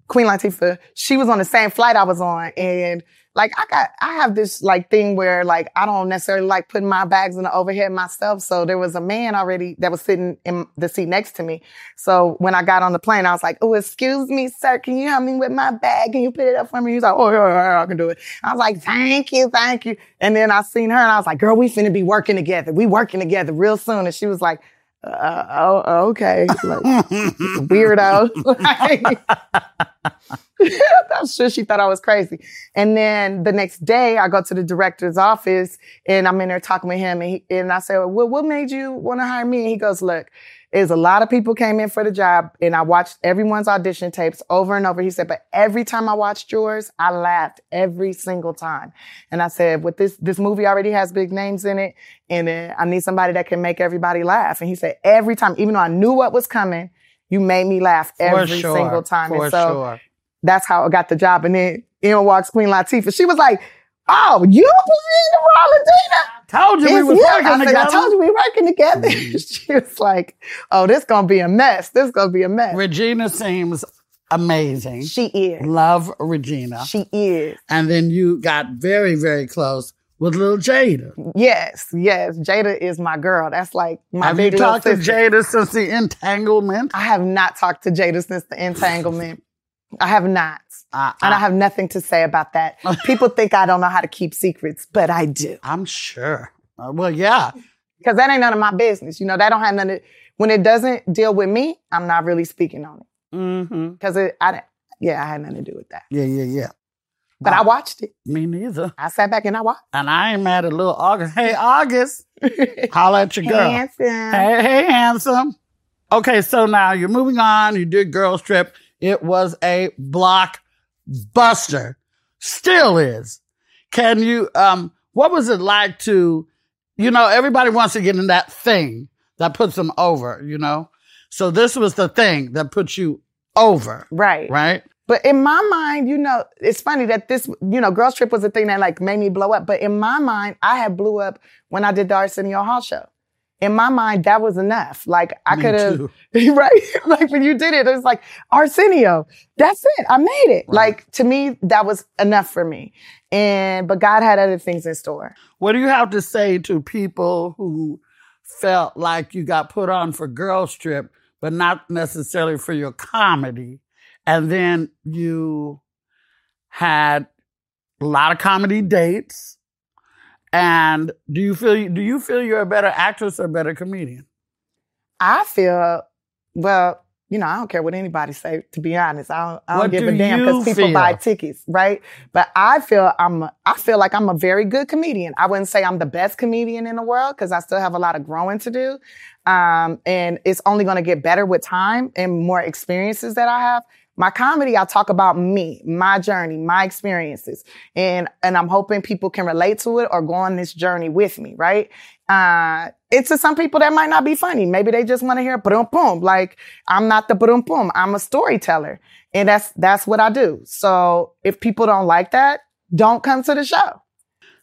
Queen Latifah, she was on the same flight I was on, and like I got, I have this like thing where like I don't necessarily like putting my bags in the overhead myself. So there was a man already that was sitting in the seat next to me. So when I got on the plane, I was like, "Oh, excuse me, sir, can you help me with my bag? Can you put it up for me?" He's like, "Oh, yeah, yeah, yeah, I can do it." I was like, "Thank you, thank you." And then I seen her, and I was like, "Girl, we finna be working together. We working together real soon." And she was like. Uh, oh, okay. Like, weirdo. *laughs* I'm sure *laughs* she thought I was crazy. And then the next day, I go to the director's office and I'm in there talking with him. And, he, and I said, well, what made you want to hire me? And he goes, look, there's a lot of people came in for the job and I watched everyone's audition tapes over and over. He said, but every time I watched yours, I laughed every single time. And I said, with this, this movie already has big names in it and uh, I need somebody that can make everybody laugh. And he said, every time, even though I knew what was coming, you made me laugh every sure. single time. For and so sure. that's how I got the job. And then in walks Queen Latifah. She was like, "Oh, you playing the role of Dana?" Told you we Yes, was working I, together. Mm-hmm. I told you we working together. *laughs* she was like, "Oh, this gonna be a mess. This gonna be a mess." Regina seems amazing. she is. Love Regina. She is. and then you got very, very close with little Jada. Yes, yes. Jada is my girl. That's like my Have you big little talked to. Jada since the entanglement? I have not talked to Jada since the entanglement. I have not. Uh, And I have nothing to say about that. *laughs* People think I don't know how to keep secrets, but I do. I'm sure. Uh, well, yeah. Because that ain't none of my business. You know, that don't have nothing. To, when it doesn't deal with me, I'm not really speaking on it. Mm-hmm. Because it, I, yeah, I had nothing to do with that. Yeah, yeah, yeah. But I watched it. Me neither. I sat back and I watched. And I ain't mad at little August. Hey, August, *laughs* holla at your girl. Handsome. Hey, hey, handsome. Okay, so now you're moving on. You did Girls Trip. It was a blockbuster. Still is. Can you, um, what was it like to, you know, everybody wants to get in that thing that puts them over, you know? So this was the thing that puts you over, Right. right? But in my mind, you know, it's funny that this, you know, Girls Trip was the thing that like made me blow up. But in my mind, I had blew up when I did the Arsenio Hall show. In my mind, that was enough. Like I could have, *laughs* right? *laughs* like when you did it, it was like Arsenio. That's it. I made it. Like to me, that was enough for me. And but God had other things in store. What do you have to say to people who felt like you got put on for Girls Trip, but not necessarily for your comedy? And then you had a lot of comedy dates. And do you feel do you feel you're a better actress or a better comedian? I feel, well, you know, I don't care what anybody say. To be honest, I don't, I don't give do a damn because people feel? buy tickets, right? But I feel I'm, a, I feel like I'm a very good comedian. I wouldn't say I'm the best comedian in the world because I still have a lot of growing to do, um, and it's only going to get better with time and more experiences that I have. My comedy, I talk about me, my journey, my experiences, and and I'm hoping people can relate to it or go on this journey with me, right? Uh, it's to some people that might not be funny. Maybe they just want to hear boom boom. Like I'm not the boom boom. I'm a storyteller, and that's that's what I do. So if people don't like that, don't come to the show.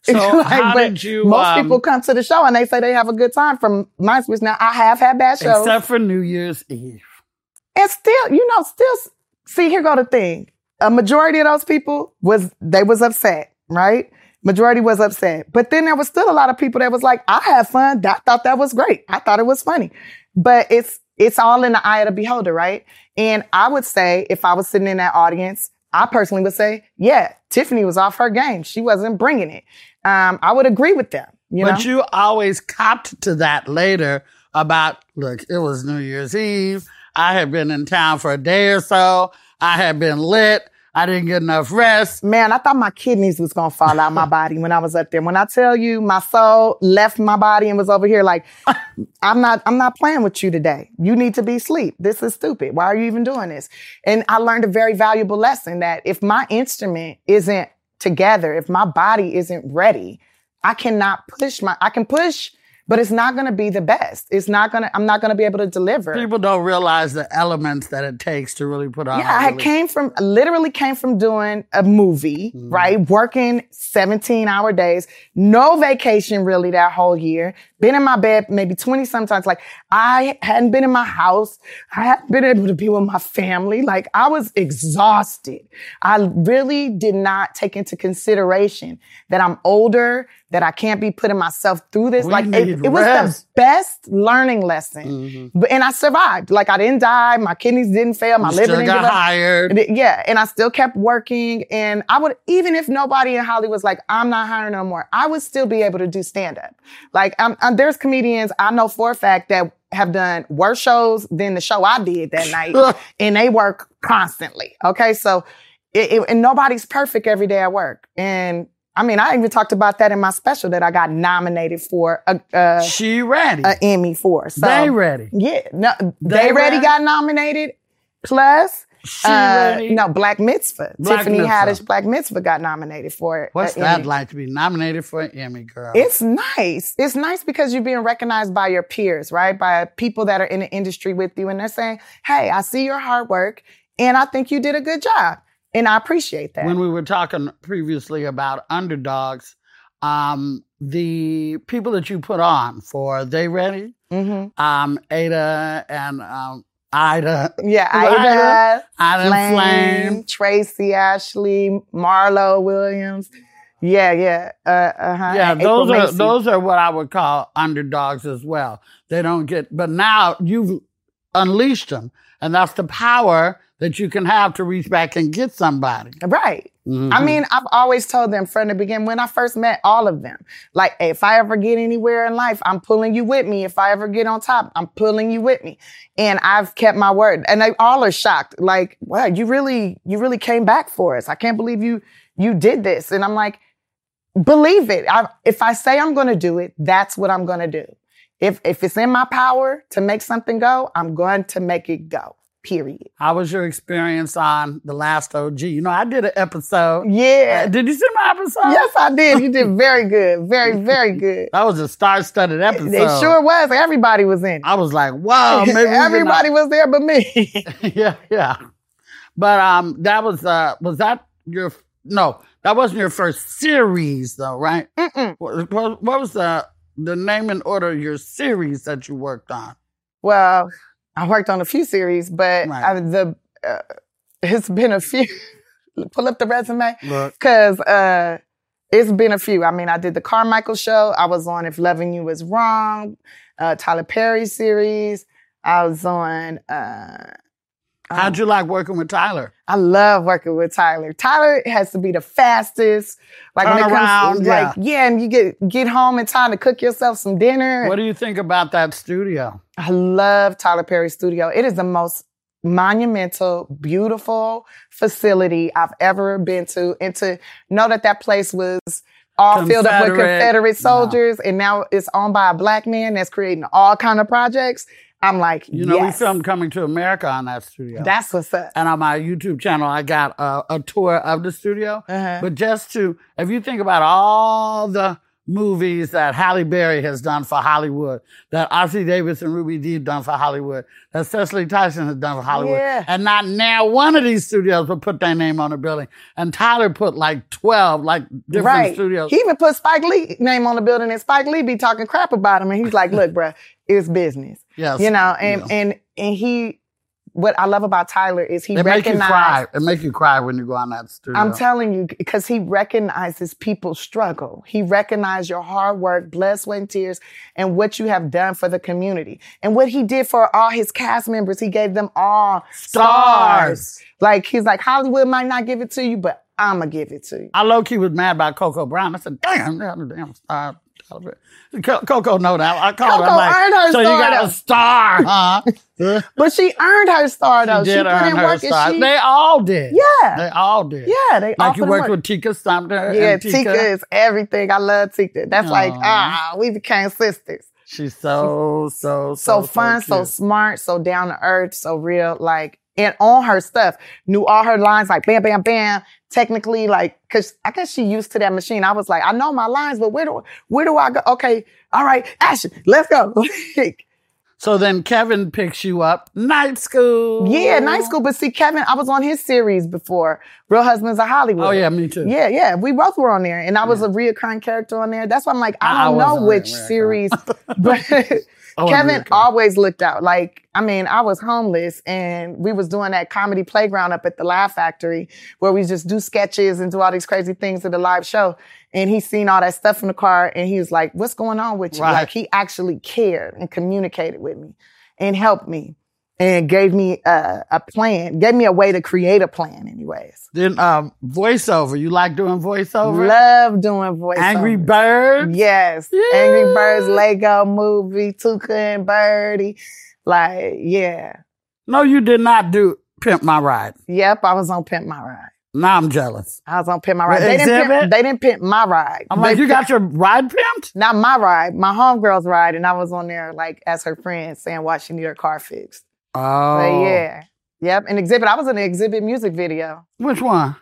So *laughs* Like, how did you Most um, people come to the show and they say they have a good time from my experience. Now I have had bad shows, except for New Year's Eve? and still, you know, still see here go the thing. A majority of those people was they was upset, right? Majority was upset. But then there was still a lot of people that was like, I had fun. I thought that was great. I thought it was funny. But it's it's all in the eye of the beholder, right? And I would say if I was sitting in that audience, I personally would say, yeah, Tiffany was off her game. She wasn't bringing it. Um, I would agree with them. You but know? you always copped to that later about, look, it was New Year's Eve. I had been in town for a day or so. I had been lit. I didn't get enough rest. Man, I thought my kidneys was gonna fall out my *laughs* body when I was up there. When I tell you my soul left my body and was over here like, *laughs* I'm not, I'm not playing with you today. You need to be asleep. This is stupid. Why are you even doing this? And I learned a very valuable lesson that if my instrument isn't together, if my body isn't ready, I cannot push my, I can push, but it's not gonna be the best. It's not gonna, I'm not gonna be able to deliver. People don't realize the elements that it takes to really put on. Yeah, I really- came from literally came from doing a movie, Mm-hmm. right? Working 17 hour days, no vacation really that whole year. Been in my bed maybe 20 sometimes. Like I hadn't been in my house. I hadn't been able to be with my family. Like I was exhausted. I really did not take into consideration that I'm older, that I can't be putting myself through this. We like it, it was the best learning lesson. Mm-hmm. And I survived. Like I didn't die. My kidneys didn't fail. My You liver didn't got hired. Yeah, and I still kept working. And I would, even if nobody in Hollywood was like, I'm not hiring no more, I would still be able to do stand up. Like, I'm, I'm- there's comedians I know for a fact that have done worse shows than the show I did that night, *laughs* and they work constantly. Okay, so, it, it- and nobody's perfect every day at work. And I mean, I even talked about that in my special that I got nominated for a, a, She ready. a Emmy for. So, they ready. yeah, no, They they, ready Ready? got nominated. Plus, uh, no, Black Mitzvah. Black Tiffany Mitzvah. Haddish, Black Mitzvah got nominated for it. What's uh, that Emmy. like to be nominated for an Emmy, girl? It's nice. It's nice because you're being recognized by your peers, right? By people that are in the industry with you, and they're saying, "Hey, I see your hard work, and I think you did a good job, and I appreciate that." when we were talking previously about underdogs, um, the people that you put on for They Ready, hmm um, Ada and um, Ida, Yeah, *laughs* Ida, Ida, Ida Flame, Flame. Tracey Ashley, Marlo Williams. Yeah, yeah, uh, uh-huh. Yeah, those are those are what I would call underdogs as well. They don't get, but now you've unleashed them, and that's the power that you can have to reach back and get somebody. Right. Mhm. I mean, I've always told them from the beginning when I first met all of them, like, if I ever get anywhere in life, I'm pulling you with me. If I ever get on top, I'm pulling you with me. And I've kept my word. And they all are shocked. Like, wow, you really, you really came back for us. I can't believe you, you did this. And I'm like, believe it. I, if I say I'm going to do it, that's what I'm going to do. If, if it's in my power to make something go, I'm going to make it go. Period. How was your experience on The Last OG? You know, I did an episode. Yeah. Uh, did you see my episode? Yes, I did. You did *laughs* very good. Very, very good. That was a star-studded episode. It sure was. Everybody was in it. I was like, wow, *laughs* maybe we can- Everybody was there but me. *laughs* yeah, yeah. But um, that was uh, was that your no? That wasn't your first series, though, right? Mm-mm. What, what, what was the the name and order of your series that you worked on? Well, I worked on a few series, but Right. I, the uh, *laughs* it's been a few. *laughs* Pull up the resume Look, because uh, it's been a few. I mean, I did the Carmichael show. I was on If Loving You Was Wrong, uh, Tyler Perry series. I was on. Uh, how'd you like working with Tyler? I love working with Tyler. Tyler has to be the fastest. Like when it comes Turnaround, to, like yeah, and you get get home in time to cook yourself some dinner. What do you think about that studio? I love Tyler Perry Studio. It is the most monumental, beautiful facility I've ever been to. And to know that that place was all filled up with Confederate. Confederate soldiers and now it's owned by a black man that's creating all kind of projects. I'm like, You know, yes, we filmed Coming to America on that studio. that's what's up. and on my YouTube channel, I got a, a tour of the studio. Uh-huh. But just to, if you think about all the movies that Halle Berry has done for Hollywood, that Ossie Davis and Ruby Dee done for Hollywood, that Cicely Tyson has done for Hollywood, Yeah. and not now one of these studios will put their name on the building. And Tyler put like 12, like different right. studios. He even put Spike Lee name on the building and Spike Lee be talking crap about him. And he's like, look, *laughs* bruh, it's business. Yes. You know, and, Yes. and, and he, what I love about Tyler is he It make you cry. It make you cry when you go on that studio. I'm telling you, because he recognizes people's struggle. He recognizes your hard work, blood, sweat, and tears, and what you have done for the community. And what he did for all his cast members, he gave them all stars. Stars. Like, he's like, Hollywood might not give it to you, but I'm going to give it to you. I low key was mad about Cocoa Brown. I said, damn, damn, damn star. Co- Cocoa no, that. I called her Cocoa like, earned her so you got though." a star, huh? *laughs* But she earned her star, though. she She, put earn in her work star. and she, They all did. Yeah. They all did. yeah, they all did. Like you worked work. with Tika Sumpter. Yeah, and Tika. is everything. I love Tika. That's like, Aw. ah, we became sisters. She's so, so, so, so, fun, so, cute. smart, so down to earth, so real, like, and on her stuff, knew all her lines, like bam, bam, bam. Technically, like, cause I guess she used to that machine. I was like, I know my lines, but where do where do I go? Okay, all right, action, let's go. *laughs* So then Kevin picks you up. Night school. yeah, night school. But see, Kevin, I was on his series before, Real Husbands of Hollywood. Oh yeah, me too. Yeah, yeah, we both were on there, and I was a reoccurring character on there. That's why I'm like, I- I *laughs* I don't know which series, but wasn't *laughs* Kevin always looked out. Like, I mean, I was homeless, and we was doing that comedy playground up at the Laugh Factory, where we just do sketches and do all these crazy things at the live show. And he seen all that stuff in the car, and he was like, "What's going on with you?" Right. Like, he actually cared and communicated with me, and helped me, and gave me a, a plan, gave me a way to create a plan, anyways. Then um, voiceover. You like doing voiceover? Love doing voiceover. Angry Birds. Yes. Yeah. Angry Birds, Lego movie, Tuca and Bertie. Like, yeah. No, you did not do Pimp My Ride. Yep, I was on Pimp My Ride. Now I'm jealous. I was on Pimp My Ride. They didn't, Xzibit? pimp, they didn't pimp my ride. I'm They like, you got your ride pimped? not my ride, my homegirl's ride, and I was on there like as her friend saying why she need her car fixed. Oh. But yeah. Yep. And Xzibit, I was in the Xzibit music video. Which one?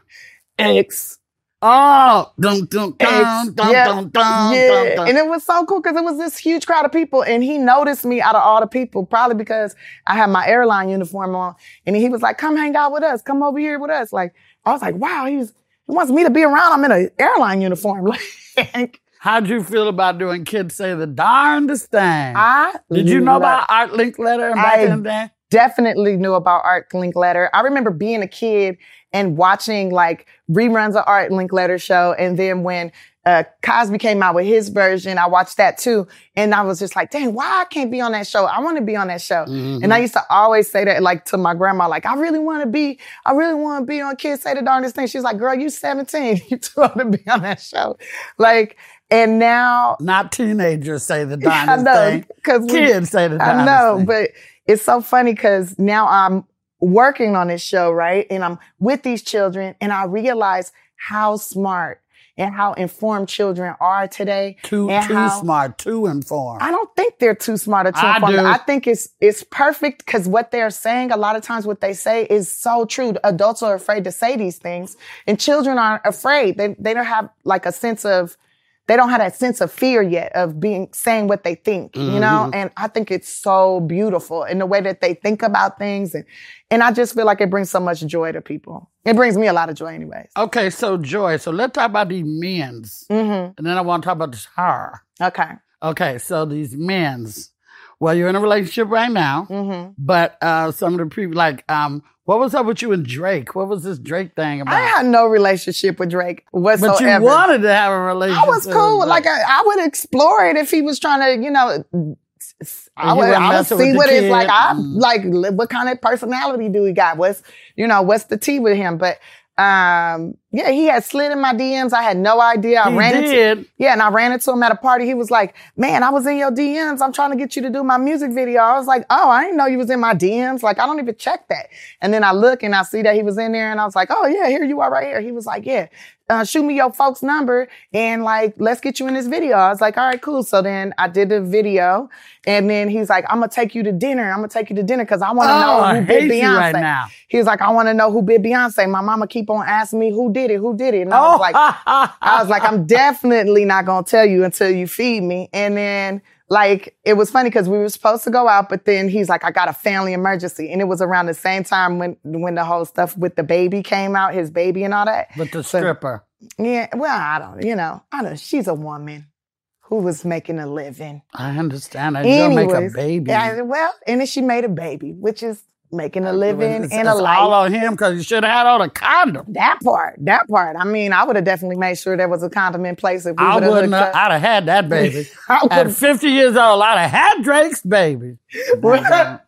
X. Oh, dun dun X. dun dun yeah. dun dun yeah. dun dun. And it was so cool because it was this huge crowd of people and he noticed me out of all the people, probably because I had my airline uniform on. And he was like, come hang out with us. Come over here with us. Like, I was like, wow, he's, he wants me to be around. I'm in an airline uniform. *laughs* Like, How'd you feel about doing kids say the darndest thing? I Did you know about Art Linkletter back I- in the day? definitely knew about Art Linkletter. I remember being a kid and watching like reruns of Art Linkletter show. And then when uh, Cosby came out with his version, I watched that too. And I was just like, dang, why I can't be on that show? I want to be on that show. Mm-hmm. And I used to always say that like to my grandma, like, I really want to be, I really want to be on Kids Say the Darndest Thing. She's like, girl, you 17. *laughs* You too old to be on that show. Like, and now Not teenagers say the *laughs* darndest know, thing. 'cause we- Kids say the darnest thing. I know, thing. but it's so funny because now I'm working on this show, right? And I'm with these children and I realize how smart and how informed children are today. Too and too how- smart, too informed. I don't think they're too smart or too I informed. do. I think it's it's perfect because what they're saying, a lot of times what they say is so true. Adults are afraid to say these things, and children aren't afraid. They they don't have like a sense of they don't have that sense of fear yet of being saying what they think, you know? And I think it's so beautiful in the way that they think about things and and I just feel like it brings so much joy to people. It brings me a lot of joy anyways. Okay, so Joy, so let's talk about these men's. Mm-hmm. And then I want to talk about this her. Okay. Okay, so these men's. Well, you're in a relationship right now, Mm-hmm. but uh some of the people like um what was up with you and Drake? What was this Drake thing about? I had no relationship with Drake whatsoever. but you wanted to have a relationship. I was cool. with Like I, I would explore it if he was trying to, you know. I would, I would see what it's like. I Mm. like what kind of personality do he got? What's you know what's the tea with him? But um, yeah, he had slid in my DMs. I had no idea. I He ran into did. yeah, and I ran into him at a party. He was like, "Man, I was in your DMs. I'm trying to get you to do my music video." I was like, "Oh, I didn't know you was in my DMs. Like, I don't even check that." And then I look and I see that he was in there, and I was like, "Oh yeah, here you are right here." He was like, "Yeah." Uh, shoot me your folks' number and like, let's get you in this video. I was like, all right, cool. So then I did the video and then he's like, I'm gonna take you to dinner. I'm gonna take you to dinner because I want to Oh, know who hate Beyonce. right now. He was like, I want to know who did Beyonce. My mama keep on asking me who did it, who did it. And I was like, I was like, I'm *laughs* definitely not gonna tell you until you feed me. And then like it was funny because we were supposed to go out, but then he's like, I got a family emergency. And it was around the same time when when the whole stuff with the baby came out, his baby and all that. with the So- stripper. Yeah, well, I don't, you know, I don't she's a woman who was making a living. I understand. You're gonna make a baby. yeah, well, and then she made a baby, which is making a living It's, and it's a life. all on him because you should have had on a condom. that part, that part. I mean, I would have definitely made sure there was a condom in place if we I would have wouldn't. Have. I'd have had that baby. *laughs* I At 50 years old, I'd have had Drake's baby. *laughs*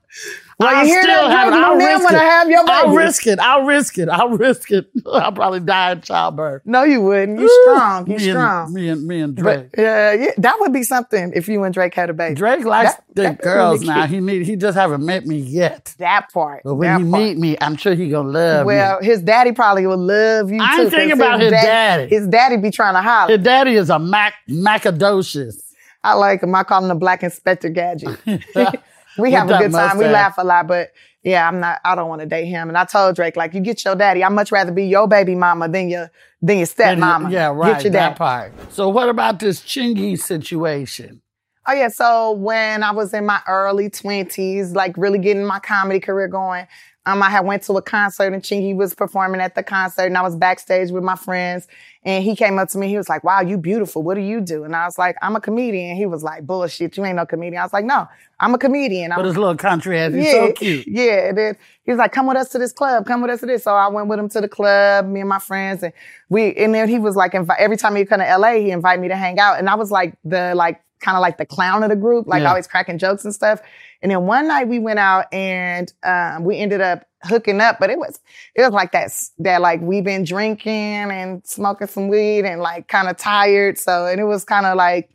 well, hear still have it. I'll risk it. have. I'll risk it. I'll risk it. I'll risk it. *laughs* I'll probably die in childbirth. No, you wouldn't. You're strong. You me strong. And, me and me and Drake. But yeah, yeah, that would be something if you and Drake had a baby. Drake likes That- the that girls now. He need. He just haven't met me yet. That part. But when he part. meet me, I'm sure he gonna love Well, me. his daddy probably will love you. I ain't thinking about his dad- daddy. His daddy be trying to holler. His daddy is a Mac Macadocious. I like him. I call him the Black Inspector Gadget. *laughs* *laughs* we have a good time. We laugh a lot, but yeah, I'm not. I don't want to date him. And I told Drake, like, you get your daddy. I'd much rather be your baby mama than your than your stepmama. Yeah, right. Get your that daddy. part. So what about this Chingy situation? Oh yeah. So when I was in my early twenties, like really getting my comedy career going, um, I had went to a concert and Chingy was performing at the concert, and I was backstage with my friends. And he came up to me. He was like, "Wow, you beautiful. What do you do?" And I was like, "I'm a comedian." He was like, "Bullshit, you ain't no comedian." I was like, "No, I'm a comedian." I'm But his little country ass, he's yeah, so cute. Yeah. And then he was like, come with us to this club. Come with us to this. So I went with him to the club, me and my friends. And we, and then he was like, invi- every time he come to LA, he invited me to hang out. And I was like the, like, kind of like the clown of the group, like Yeah. always cracking jokes and stuff. And then one night we went out and, um, we ended up hooking up, but it was, it was like that, that like we've been drinking and smoking some weed and like kind of tired. So, and it was kind of like,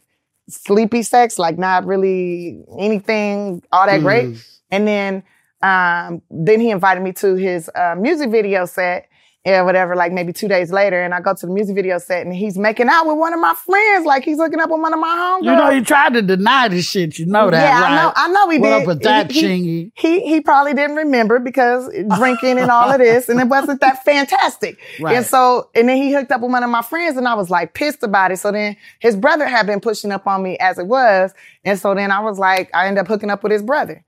sleepy sex, like not really anything all that great. And then um, then he invited me to his uh, music video set and whatever, like maybe two days later. And I go to the music video set and he's making out with one of my friends, like he's hooking up with one of my homegirls. You know, he tried to deny this shit. You know that, yeah, right? I know. I know he what did. up with that, he, Chingy? He, he he probably didn't remember because drinking and all of this, and it wasn't that *laughs* fantastic. Right. And so, and then he hooked up with one of my friends, and I was like pissed about it. So then his brother had been pushing up on me as it was, and so then I was like, I ended up hooking up with his brother.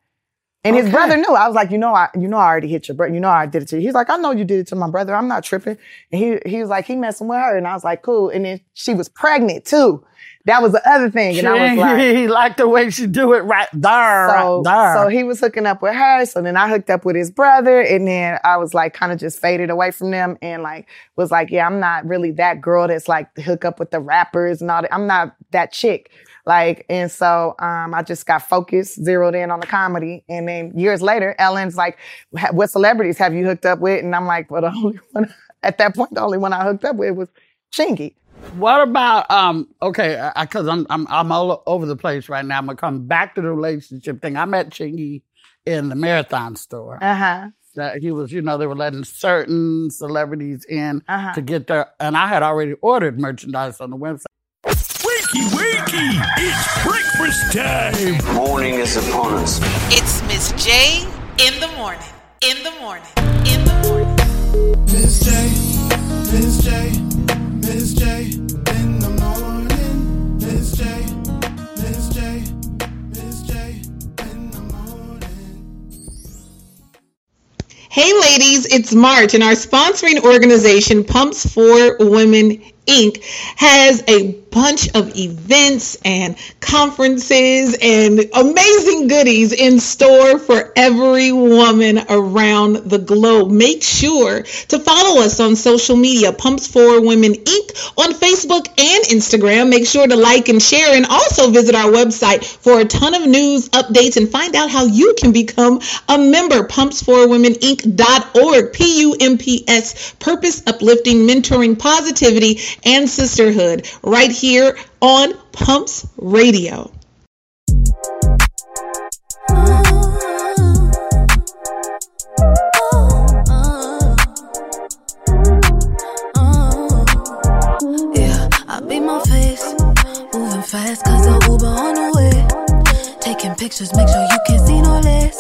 And his Okay. brother knew. I was like, you know, I, you know, I already hit your brother. You know, I did it to you. He's like, I know you did it to my brother. I'm not tripping. And he, he was like, he messing with her. And I was like, cool. And then she was pregnant too. That was the other thing. And I was like, *laughs* he liked the way she do it right there, so, right there. so he was hooking up with her. So then I hooked up with his brother. And then I was like, kind of just faded away from them and like, was like, yeah, I'm not really that girl that's like hook up with the rappers and all that. I'm not that chick. Like, and so, um, I just got focused, zeroed in on the comedy. And then years later, Ellen's like, what celebrities have you hooked up with? And I'm like, well, the *laughs* only one, at that point, the only one I hooked up with was Chingy. What about um? Okay, because I'm I'm I'm all over the place right now. I'm gonna come back to the relationship thing. I met Chingy in the marathon store, Uh huh. that he was, you know, they were letting certain celebrities in Uh-huh. to get their, and I had already ordered merchandise on the website. Wakey, wakey! It's breakfast time! Morning is upon us. It's Miz J in the morning. In the morning. In the morning. Miz J, Miz J, Miz J, in the morning. Miz J, Miz J, Miz J, in the morning. Hey ladies, it's March and our sponsoring organization Pumps for Women Inc. has a bunch of events and conferences and amazing goodies in store for every woman around the globe. Make sure to follow us on social media, Pumps for Women Inc. on Facebook and Instagram. Make sure to like and share and also visit our website for a ton of news, updates, and find out how you can become a member. Pumpsforwomeninc.org, P-U-M-P-S, purpose, uplifting, mentoring, positivity, and sisterhood right here on Pumps Radio. Fast Uber on the way. Taking pictures, make sure you can see no less.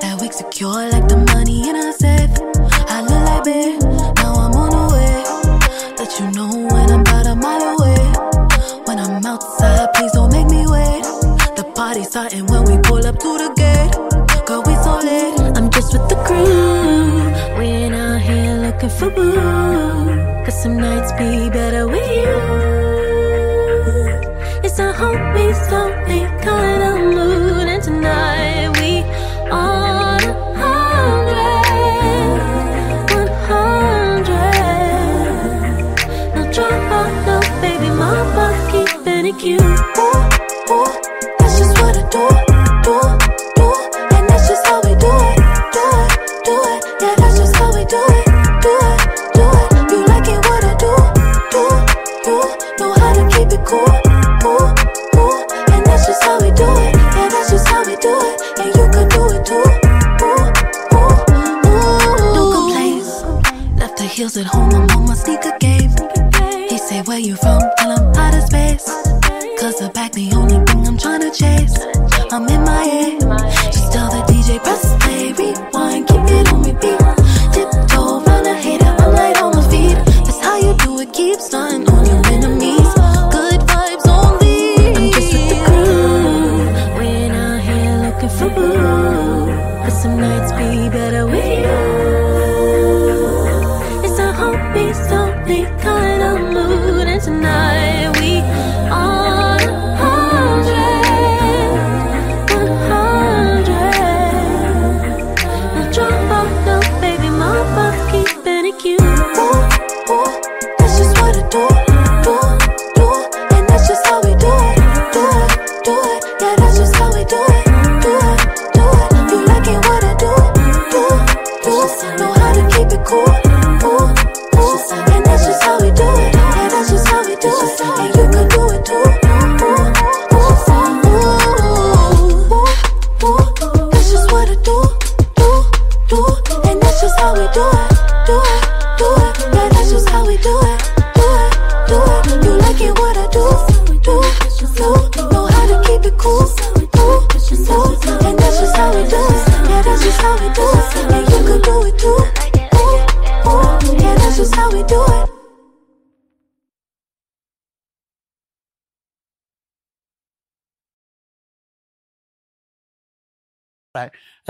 That wig secure like the money in a safe. I look like babe, You know when I'm about a mile away. When I'm outside, please don't make me wait. The party's starting when we pull up to the gate. Girl, we so late. I'm just with the crew. We ain't out here looking for boo. Cause some nights be better with you. It's a homies only kind of mood. And tonight cute. Ooh, ooh, that's just what I do,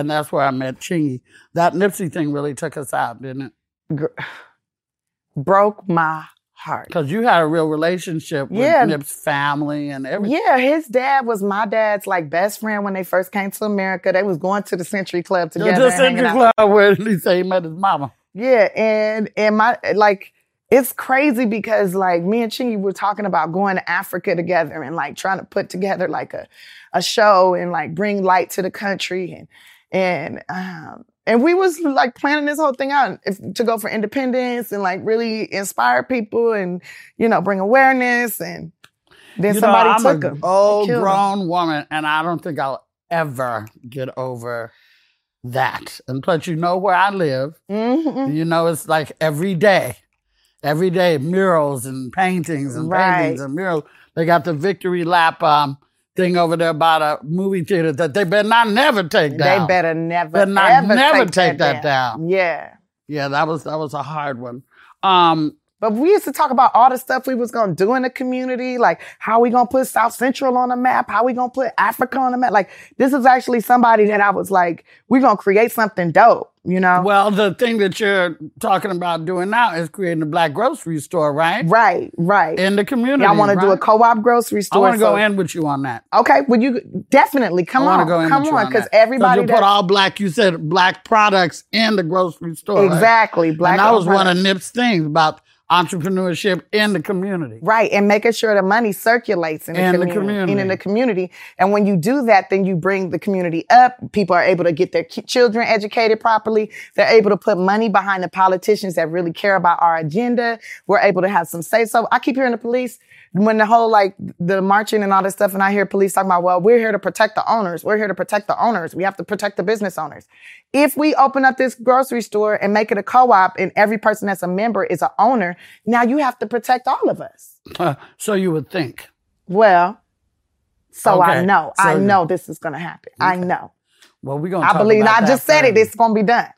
And that's where I met Chingy. That Nipsey thing really took us out, didn't it? Gr- Broke my heart. Because you had a real relationship with Yeah. Nip's family and everything. Yeah, his dad was my dad's like best friend when they first came to America. They was going to the Century Club together. Hanging Century. Club where he said he met his mama. Yeah, and and my like it's crazy because like me and Chingy were talking about going to Africa together and like trying to put together like a a show and like bring light to the country and and um and we was like planning this whole thing out if, to go for independence and like really inspire people and you know bring awareness and then You know, somebody I'm took a him. old him. grown woman, and I don't think I'll ever get over that. And plus, you know where I live. Mhm. You know, it's like every day, every day, murals and paintings and paintings and murals. They got the victory lap um, thing over there about a movie theater that they better not never take down. They better never, Better not ever never take, take that, that down. Yeah. Yeah, that was that was a hard one. Um, But we used to talk about all the stuff we was gonna do in the community, like how we gonna put South Central on the map, how we gonna put Africa on the map. Like this is actually somebody that I was like, we're gonna create something dope, you know? well, the thing that you're talking about doing now is creating a black grocery store, right? right, right. In the community. I want to do a co-op grocery store. I want to go in with you on that. Okay, well you definitely come I want on, to go in come with you on, because everybody you that- put all black. You said black products in the grocery store. right? exactly black. and that was one of. Nip's things about entrepreneurship in the community. Right, and making sure the money circulates in the, In the community, community. And in the community. And when you do that, then you bring the community up. People are able to get their children educated properly. They're able to put money behind the politicians that really care about our agenda. We're able to have some say so. I keep hearing the police when the whole like the marching and all this stuff, and I hear police talking about, well, we're here to protect the owners. We're here to protect the owners. We have to protect the business owners. If we open up this grocery store and make it a co-op and every person that's a member is an owner, now you have to protect all of us. *laughs* so you would think. Well, so I know. So I know this is going to happen. I know. Well, we're gonna. I talk believe. I just said it. It's going to be done.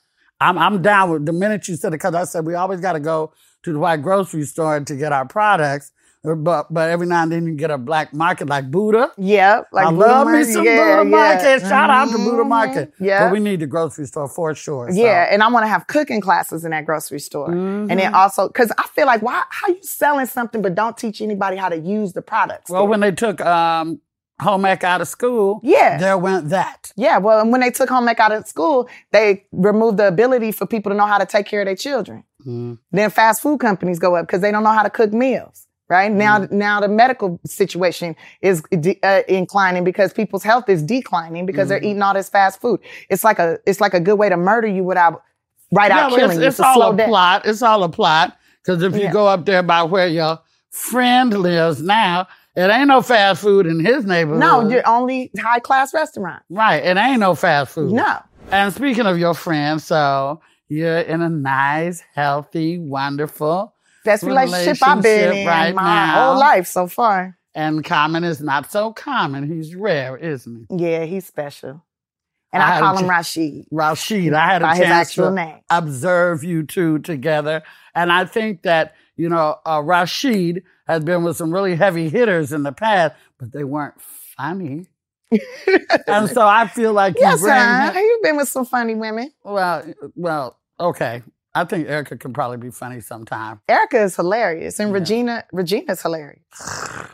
I'm I'm down with the minute you said it because I said we always got to go to the white grocery store to get our products. But but every now and then you get a black market like Buddha. Yeah, like I Buddha love me some yeah, Buddha yeah. Market. Shout out to Buddha Mhm. Market. Yeah. But we need the grocery store for sure. so. Yeah, and I want to have cooking classes in that grocery store, and Mm-hmm. then also because I feel like why how you selling something but don't teach anybody how to use the products? Well, when they took um, home ec out of school, Yeah. there went that. yeah, well, and when they took home ec out of school, they removed the ability for people to know how to take care of their children. Mm-hmm. Then fast food companies go up because they don't know how to cook meals. Right now, Mm-hmm. now the medical situation is de- uh, inclining because people's health is declining because Mm-hmm. they're eating all this fast food. It's like a it's like a good way to murder you without right out killing it's, you. it's to all a down. plot. It's all a plot. Because if you Yeah. go up there by where your friend lives now, it ain't no fast food in his neighborhood. No, you're only high class restaurant. right. It ain't no fast food. No. And speaking of your friend, so you're in a nice, healthy, wonderful, Best relationship, I've been Relationship in right my now. whole life so far. and Common is not so common. He's rare, isn't he? Yeah, he's special. And I I, call him Rashid. Rashid. I had a chance actual to name. observe you two together, and I think that you know uh, Rashid has been with some really heavy hitters in the past, but they weren't funny. *laughs* and so I feel like you Yes, bring sir. him- You've been with some funny women. well, well, okay. I think Erykah can probably be funny sometime. Erykah is hilarious, and Regina, Regina's hilarious. *sighs*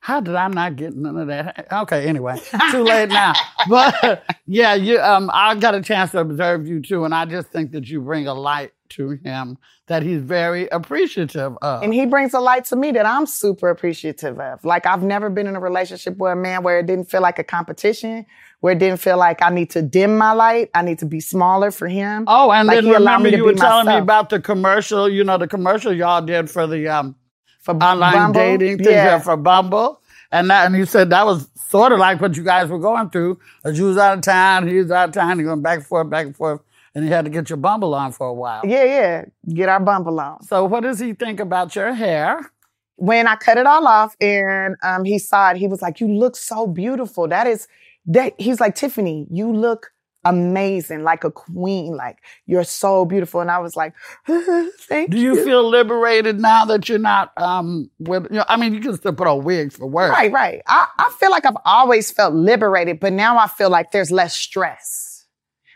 How did I not get none of that? Okay, anyway, too late now. But *laughs* yeah, you um I got a chance to observe you too, and I just think that you bring a light to him that he's very appreciative of. And he brings a light to me that I'm super appreciative of. Like I've never been in a relationship with a man where it didn't feel like a competition, where it didn't feel like I need to dim my light, I need to be smaller for him. Oh, and like then remember you were telling me about the commercial, you know, the commercial y'all did for the um for online Bumble? dating thing Yeah. for Bumble. And that and you said that was sort of like what you guys were going through. As you was out of town, he was out of town, you went back and forth, back and forth, and you had to get your Bumble on for a while. Yeah, yeah. Get our Bumble on. So what does he think about your hair? when I cut it all off and um, he saw it, he was like, "You look so beautiful. That is that." He's like, "Tiffany, you look amazing, like a queen. Like you're so beautiful." And I was like, *laughs* "Thank you. Do you feel liberated now that you're not um with you know, I mean you can still put on wigs for work. Right, right. I, I feel like I've always felt liberated, but now I feel like there's less stress.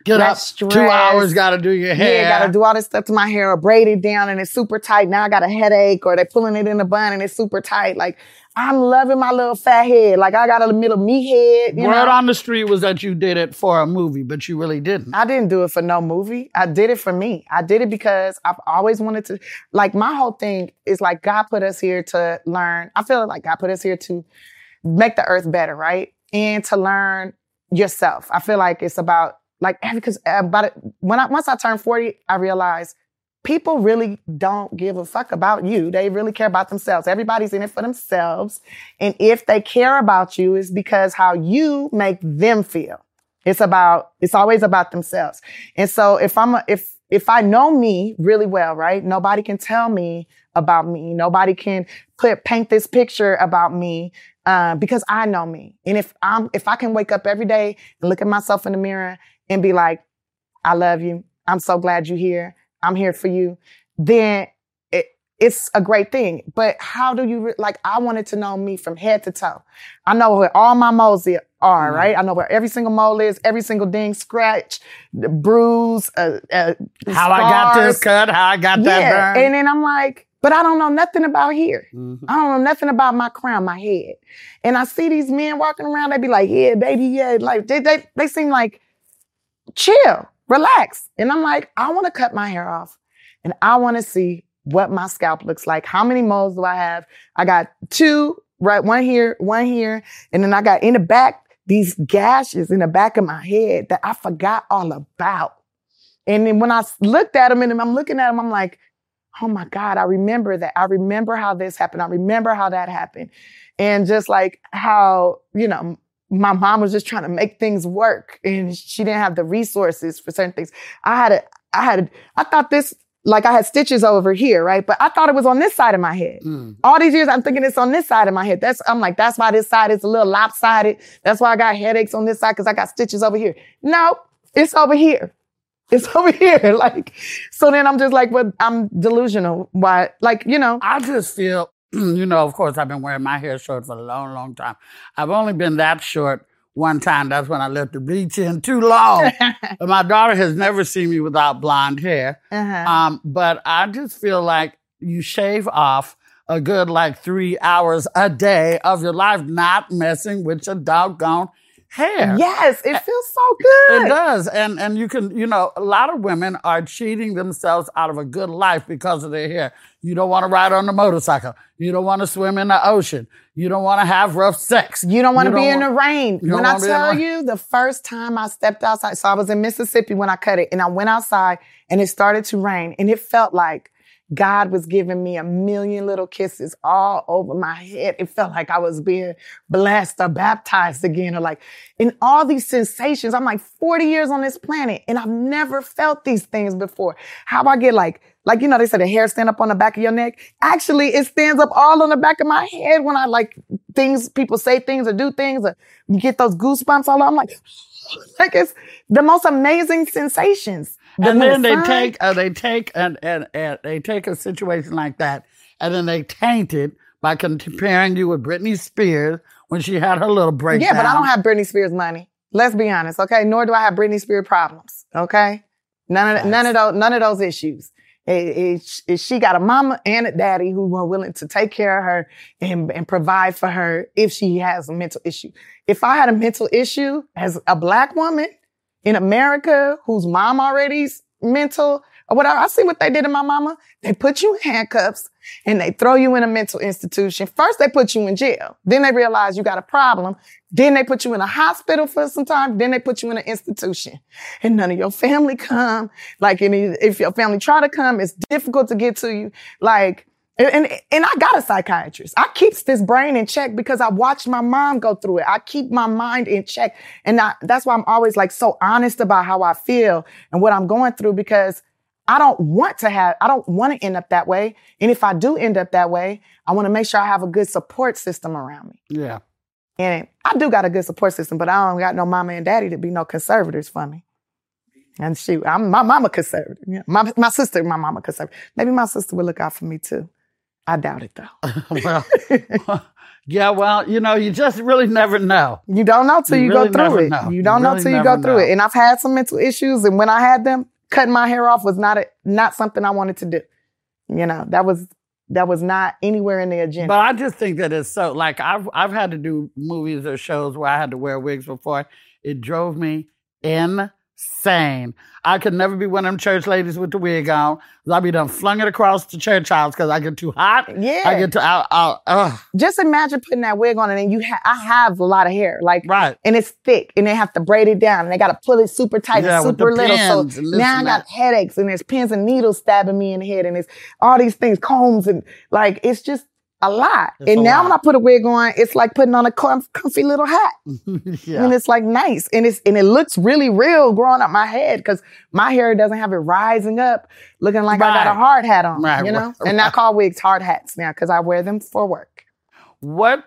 Get up Less two hours, gotta do your hair. Yeah, gotta do all this stuff to my hair or braid it down and it's super tight. Now I got a headache or they're pulling it in a bun and it's super tight. Like I'm loving my little fat head. Like I got a little meat head. You Word know? on the street was that you did it for a movie, but you really didn't. I didn't do it for no movie. I did it for me. I did it because I've always wanted to. Like my whole thing is like God put us here to learn. I feel like God put us here to make the earth better, right? And to learn yourself. I feel like it's about like because about it, when I once I turned forty, I realized people really don't give a fuck about you. They really care about themselves. Everybody's in it for themselves, and if they care about you, it's because how you make them feel. It's about, it's always about themselves. And so if I'm, a, if, if I know me really well, right? Nobody can tell me about me. Nobody can put, paint this picture about me, uh, because I know me. And if I'm, if I can wake up every day and look at myself in the mirror and be like, I love you. I'm so glad you're here. I'm here for you. Then it, it's a great thing. But how do you, re- like, I wanted to know me from head to toe. I know where all my moles are, right? I know where every single mole is, every single ding, scratch, the bruise, uh, uh, How I got this cut, how I got that Yeah. burn. And then I'm like, but I don't know nothing about here. Mhm. I don't know nothing about my crown, my head. And I see these men walking around, they be like, yeah, baby, yeah. Like they they they seem like chill, relax. And I'm like, I want to cut my hair off and I want to see what my scalp looks like. How many moles do I have? I got two, right? One here, one here. And then I got in the back, these gashes in the back of my head that I forgot all about. And then when I looked at them and I'm looking at them, I'm like, oh my God, I remember that. I remember how this happened. I remember how that happened. And just like how, you know, my mom was just trying to make things work and she didn't have the resources for certain things. I had a, I had, a, I thought this, like I had stitches over here, right? But I thought it was on this side of my head. Mm. All these years, I'm thinking it's on this side of my head. That's, I'm like, that's why this side is a little lopsided. That's why I got headaches on this side because I got stitches over here. No, it's over here. It's *laughs* over here. Like, so then I'm just like, well, I'm delusional. Why? Like, you know, I just feel, you know, of course, I've been wearing my hair short for a long, long time. I've only been that short one time. That's when I left the bleach in too long. *laughs* But my daughter has never seen me without blonde hair. uh-huh. Um, but I just feel like you shave off a good like three hours a day of your life, not messing with your doggone hair. yes, it feels so good. It does. And and you can, you know, a lot of women are cheating themselves out of a good life because of their hair. You don't want to ride on the motorcycle. You don't want to swim in the ocean. You don't want to have rough sex. You don't want to be in the rain. When I wanna be in the tell you, the first time I stepped outside, so I was in Mississippi when I cut it, and I went outside and it started to rain, and it felt like God was giving me a million little kisses all over my head. It felt like I was being blessed or baptized again, or like in all these sensations. I'm like 40 years on this planet, and I've never felt these things before. How I get like, like you know, they say the hair stand up on the back of your neck. Actually, it stands up all on the back of my head when I like things. People say things or do things, or get those goosebumps all. over. I'm like, *laughs* like it's the most amazing sensations. And then they take uh, they take and, and and they take a situation like that and then they taint it by comparing you with Britney Spears when she had her little breakdown. Yeah, but I don't have Britney Spears money. Let's be honest, okay? Nor do I have Britney Spears problems, okay? None of none of those none of those issues. It- it- it- she got a mama and a daddy who are willing to take care of her and, and provide for her if she has a mental issue. If I had a mental issue as a black woman in America whose mom already's mental or whatever, I see what they did to my mama. They put you in handcuffs and they throw you in a mental institution. First, they put you in jail. Then they realize you got a problem. Then they put you in a hospital for some time. Then they put you in an institution and none of your family come. Like, if your family try to come, it's difficult to get to you. Like, and, and, I got a psychiatrist. I keeps this brain in check because I watched my mom go through it. I keep my mind in check. And I, that's why I'm always like so honest about how I feel and what I'm going through because I don't want to have, I don't want to end up that way. And if I do end up that way, I want to make sure I have a good support system around me. Yeah. And I do got a good support system, but I don't got no mama and daddy to be no conservators for me. And shoot, I'm my mama conservative. Yeah. My my sister, my mama conservative. Maybe my sister would look out for me too. I doubt it though. *laughs* well, *laughs* yeah, well, you know, you just really never know. You don't know till You you, really go through it. know. You You don't know really till you go through know. it. And I've had some mental issues, and when I had them, cutting my hair off was not a, not something I wanted to do. You know, that was that was not anywhere in the agenda. But I just think that it's so like I've I've had to do movies or shows where I had to wear wigs before. It drove me insane. I could never be one of them church ladies with the wig on. I'd be done flung it across the church house because I get too hot. Yeah. I get too out ugh. Just imagine putting that wig on, and then you ha- I have a lot of hair, like Right. and it's thick, and they have to braid it down, and they got to pull it super tight Yeah, and super little. pins So now I got that. headaches, and there's pins and needles stabbing me in the head, and it's all these things, combs, and like it's just a lot. It's and a now lot. when I put a wig on, it's like putting on a comf- comfy little hat. *laughs* yeah. And it's like nice. And it's and it looks really real growing up my head because my hair doesn't have it rising up looking like I got a hard hat on. Right, You know? right, And I call wigs hard hats now because I wear them for work. What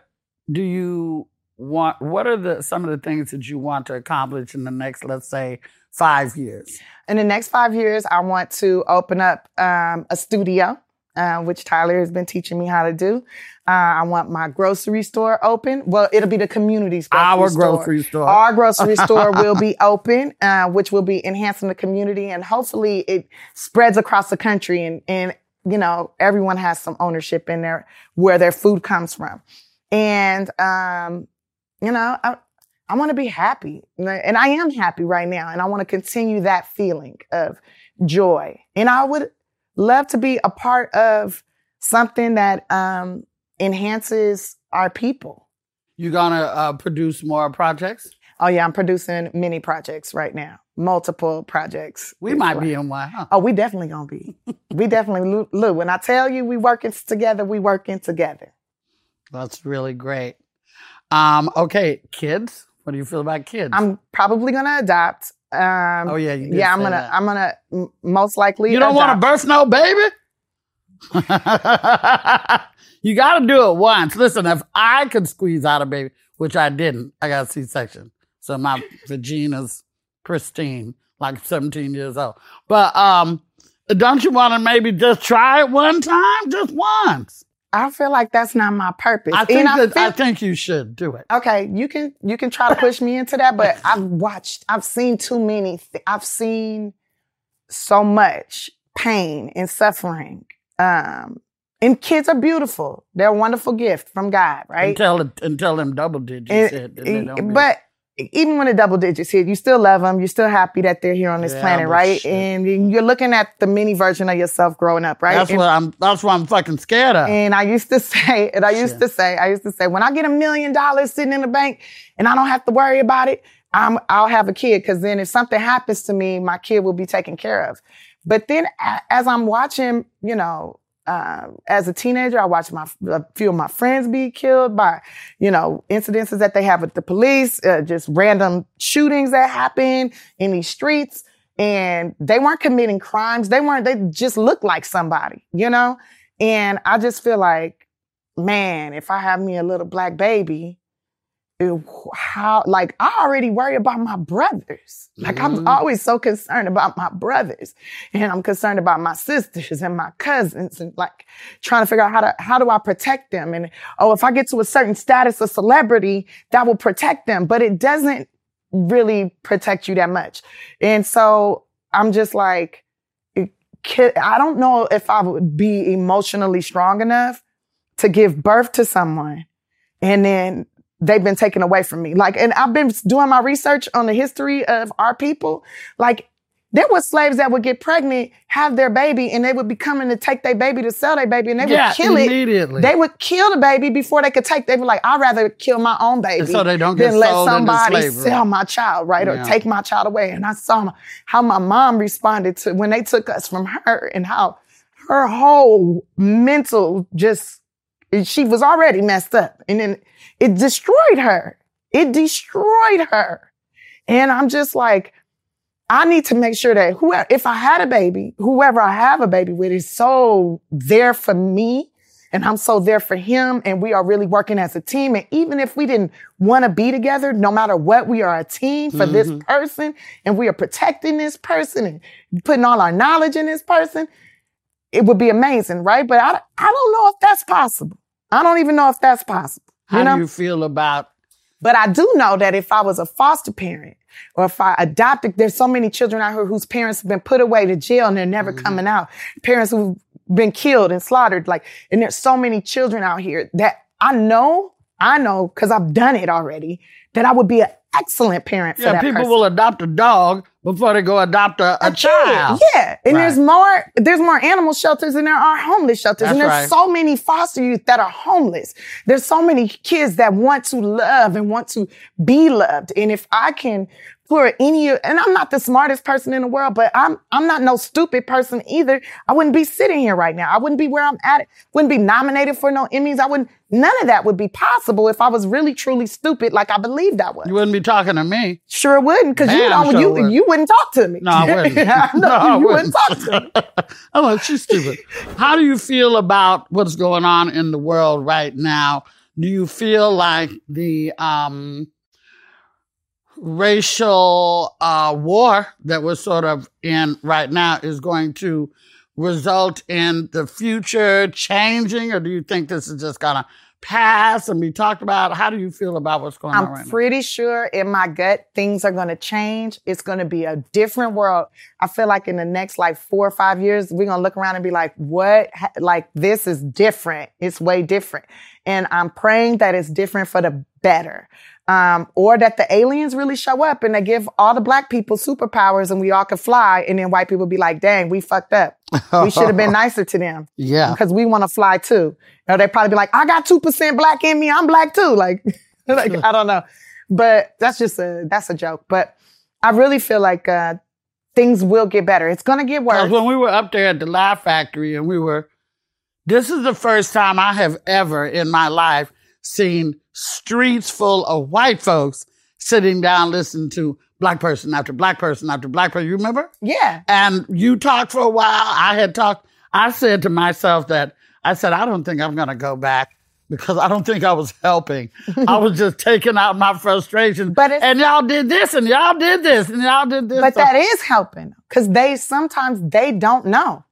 do you want? What are the some of the things that you want to accomplish in the next, let's say, five years? In the next five years, I want to open up um, a studio, uh, which Tyler has been teaching me how to do. Uh, I want my grocery store open. Well, it'll be the community's grocery Our store. grocery store. Our grocery *laughs* store will be open, uh, which will be enhancing the community, and hopefully it spreads across the country, and and you know everyone has some ownership in there where their food comes from, and um, you know I, I want to be happy, and I am happy right now, and I want to continue that feeling of joy, and I would love to be a part of something that um, enhances our people. You gonna uh, produce more projects? Oh yeah, I'm producing many projects right now, multiple projects. We might like- be in one. Huh? Oh, we definitely gonna be. *laughs* we definitely Lou. When I tell you we working together, we working together. That's really great. Um, okay, kids. What do you feel about kids? I'm probably gonna adopt. Um, oh yeah, yeah, I'm gonna. that. I'm gonna m- most likely. You don't want to birth no baby? *laughs* you got to do it once. Listen, if I could squeeze out a baby, which I didn't, I got a C-section, so my vagina's pristine, like 17 years old. But um, don't you want to maybe just try it one time, just once? I feel like that's not my purpose. I think And I that I think you should do it. Okay, you can you can try to push me into that, but *laughs* I've watched, I've seen too many. Th- I've seen so much pain and suffering. Um, and kids are beautiful; they're a wonderful gift from God, right? Until until them double digits And- hit. then they don't mean- but even when the double digits hit, you still love them. You're still happy that they're here on this Yeah, planet, right? shit. And you're looking at the mini version of yourself growing up, right? that's and, what I'm. That's what I'm fucking scared of. and I used to *laughs* say, and I used Shit. to say, I used to say, when I get a million dollars sitting in the bank and I don't have to worry about it, I'm, I'll have a kid. Cause then if something happens to me, my kid will be taken care of. But then as I'm watching, you know, uh, as a teenager, I watched my a few of my friends be killed by, you know, incidences that they have with the police, uh, just random shootings that happen in these streets, and they weren't committing crimes. They weren't. They just looked like somebody, you know. And I just feel like, man, if I have me a little black baby, how like I already worry about my brothers. Like I'm Mhm. always so concerned about my brothers, and I'm concerned about my sisters and my cousins, and like trying to figure out how to how do I protect them? And oh, if I get to a certain status of celebrity, that will protect them, but it doesn't really protect you that much. And so I'm just like, I don't know if I would be emotionally strong enough to give birth to someone and then they've been taken away from me. Like, and I've been doing my research on the history of our people. Like, there were slaves that would get pregnant, have their baby, and they would be coming to take their baby to sell their baby, and they yeah, would kill it. immediately. They would kill the baby before they could take. They were like, "I'd rather kill my own baby so they don't get than let somebody sell my child, right, Yeah. or take my child away." And I saw my, how my mom responded to when they took us from her, and how her whole mental just she was already messed up, and then it destroyed her. It destroyed her, and I'm just like. I need to make sure that whoever, if I had a baby, whoever I have a baby with is so there for me and I'm so there for him and we are really working as a team. And even if we didn't want to be together, no matter what, we are a team for this mm-hmm. person and we are protecting this person and putting all our knowledge in this person. It would be amazing, right? But I, I don't know if that's possible. I don't even know if that's possible. How you know? do you feel about? But I do know that if I was a foster parent or if I adopted, there's so many children out here whose parents have been put away to jail and they're never mm-hmm. coming out. Parents who've been killed and slaughtered, like, and there's so many children out here that I know, I know, cause I've done it already, that I would be an excellent parent for Yeah, people person. will adopt a dog before they go adopt a, a, kid. child. Yeah, and there's more. There's more animal shelters than there are homeless shelters, That's and there's right. so many foster youth that are homeless. There's so many kids that want to love and want to be loved. And if I can for any, and I'm not the smartest person in the world, but I'm I'm not no stupid person either. I wouldn't be sitting here right now. I wouldn't be where I'm at. Wouldn't be nominated for no Emmys. I wouldn't. None of that would be possible if I was really truly stupid, like I believed I was. You wouldn't be talking to me. Sure wouldn't, because you know sure you would. you wouldn't talk to me. No, I wouldn't. *laughs* Know, No, I you wouldn't talk to me. *laughs* I'm like, she's stupid. How do you feel about what's going on in the world right now? Do you feel like the um, racial uh, war that we're sort of in right now is going to result in the future changing, or do you think this is just gonna pass and be talked about? How do you feel about what's going on I'm right now? pretty sure in my gut things are going to change. It's going to be a different world. I feel like in the next like four or five years, we're going to look around and be like, what? Like this is different. It's way different. And I'm praying that it's different for the better. Um, or that the aliens really show up and they give all the black people superpowers and we all can fly. And then white people be like, dang, we fucked up. We should have been *laughs* nicer to them Yeah. because we want to fly too. Know, they probably be like, I got 2% black in me. I'm black too. Like, *laughs* like I don't know. But that's just a, that's a joke. But I really feel like, uh, things will get better. It's going to get worse. When we were up there at the Laugh Factory and we were, this is the first time I have ever in my life seen streets full of white folks sitting down listening to black person after black person after black person. You remember? yeah. And you talked for a while. I had talked. I said to myself that I said, I don't think I'm going to go back because I don't think I was helping. I was just taking out my frustration. *laughs* But and y'all did this and y'all did this and y'all did this. But So- that is helping because they sometimes they don't know.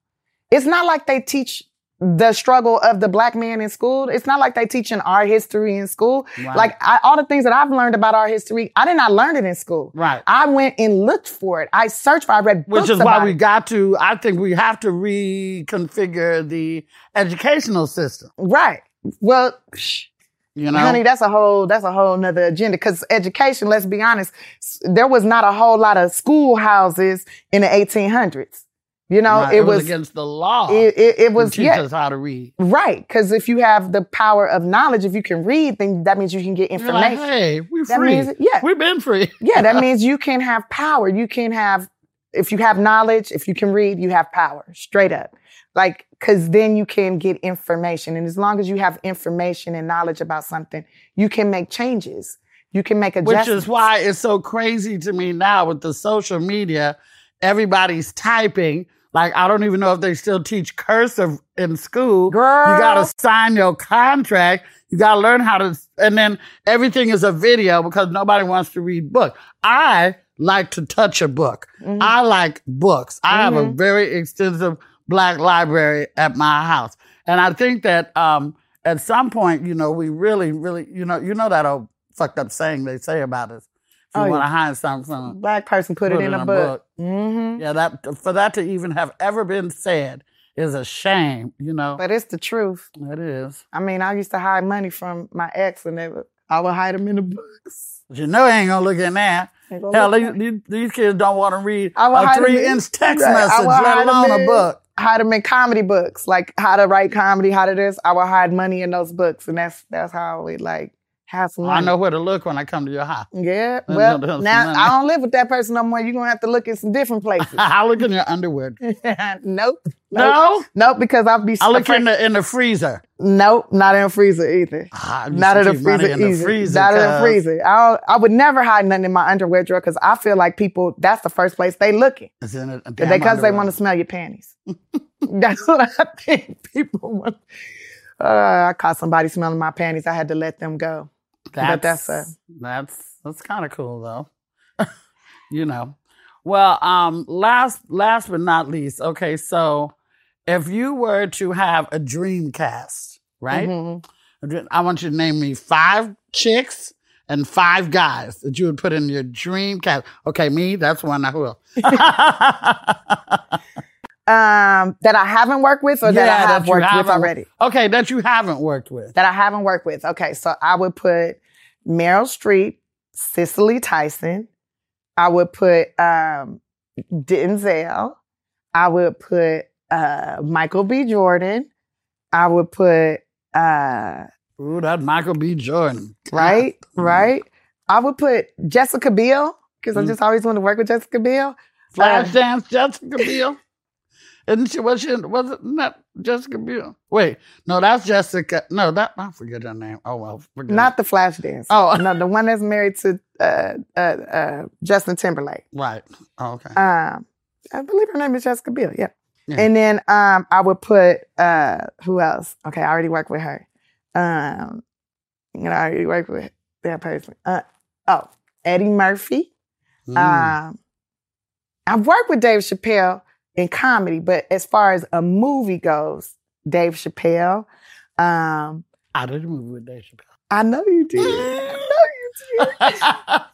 It's not like they teach the struggle of the black man in school. It's not like they teaching our history in school. Like I, all the things that I've learned about our history, I did not learn it in school. Right. I went and looked for it. I searched for. it. I read Which books is why about we it. got to, I think we have to reconfigure the educational system. right. Well, You know? honey, that's a whole that's a whole nother agenda. Because education, let's be honest, there was not a whole lot of schoolhouses in the 1800s. You know, Right, it, was, against the law. it, it, it was teach yeah, us how to read. Right. Because if you have the power of knowledge, if you can read, then that means you can get information. like, hey, we That free. means- yeah. We've been free. yeah, that *laughs* means you can have power. You can have, if you have knowledge, if you can read, you have power. Straight up. Like, because then you can get information. And as long as you have information and knowledge about something, you can make changes. You can make adjustments. Which is why it's so crazy to me now with the social media. Everybody's typing. Like, I don't even know if they still teach cursive in school. Girl. You got to sign your contract. You got to learn how to, and then everything is a video because nobody wants to read book. I like to touch a book. Mm-hmm. I like books. I have a very extensive black library at my house. And I think that, um, at some point, you know, we really, really, you know, you know that old fucked up saying they say about us. If you Oh, want to hide something Black person put, it in, a book. Hmm Yeah, that for that to even have ever been said is a shame. You know, But it's the truth. it is. I mean, I used to hide money from my ex and they would, I would hide them in the books. But you know, he ain't gonna look in there. Hell, these, these, these kids don't want to read I a three-inch text Right, I message, let alone a in- book. hide them in comedy books, like how to write comedy, how to this. I would hide money in those books, and that's that's how we like have some. I know where to look when I come to your house. Yeah. Well, now. I don't live with that person no more. You're gonna have to look in some different places. *laughs* I look in your underwear. *laughs* nope. No, Nope. Because I'll be. I look afraid- in the in the freezer. Nope. Not in the freezer either. Ah, Not in the freezer in the either. freezer, Not in the freezer. I I would never hide nothing in my underwear drawer because I feel like people. That's the first place they looking. It's in a, damn Because they want to smell your panties. *laughs* That's what I think people want. Uh, I caught somebody smelling my panties. I had to let them go. But that's a- that's that's kind of cool though. *laughs* you know. Well, um, last last but not least, okay, so if you were to have a dream cast, right? Mhm. I want you to name me five chicks and five guys that you would put in your dream cast. Okay, me, that's one I will. *laughs* *laughs* Um, that I haven't worked with or that I have you worked with already. Okay, that you haven't worked with. That I haven't worked with. Okay, so I would put Meryl Streep, Cicely Tyson. I would put um, Denzel. I would put uh, Michael B. Jordan. I would put uh, Ooh, that Michael B. Jordan. right, God. *laughs* right. I would put Jessica Biel because I Mm. just always want to work with Jessica Biel. Flashdance Jessica Biel. Isn't she? Was she? Was it not Jessica Biel? Wait, no, that's Jessica. No, that I forget her name. Oh well, forget Not it. the Flashdance. Oh. no, the one that's married to uh, uh, uh, Justin Timberlake. right. Oh, okay. Um, I believe her name is Jessica Biel. Yeah. Yeah. And then um, I would put uh, who else? Okay, I already worked with her. Um, you know, I already worked with that person. Uh, oh, Eddie Murphy. Mm. Um, I've worked with Dave Chappelle in comedy, but as far as a movie goes, Dave Chappelle. Um, I did a movie with Dave Chappelle. I know you did. I know you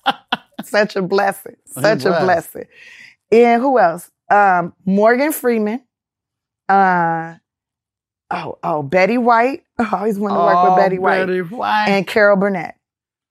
did. *laughs* Such a blessing. Such a blessing. And who else? Um, Morgan Freeman. Uh, oh, oh, Betty White. Oh, *laughs* I always wanted to work Oh, with Betty White. Betty White. And Carol Burnett.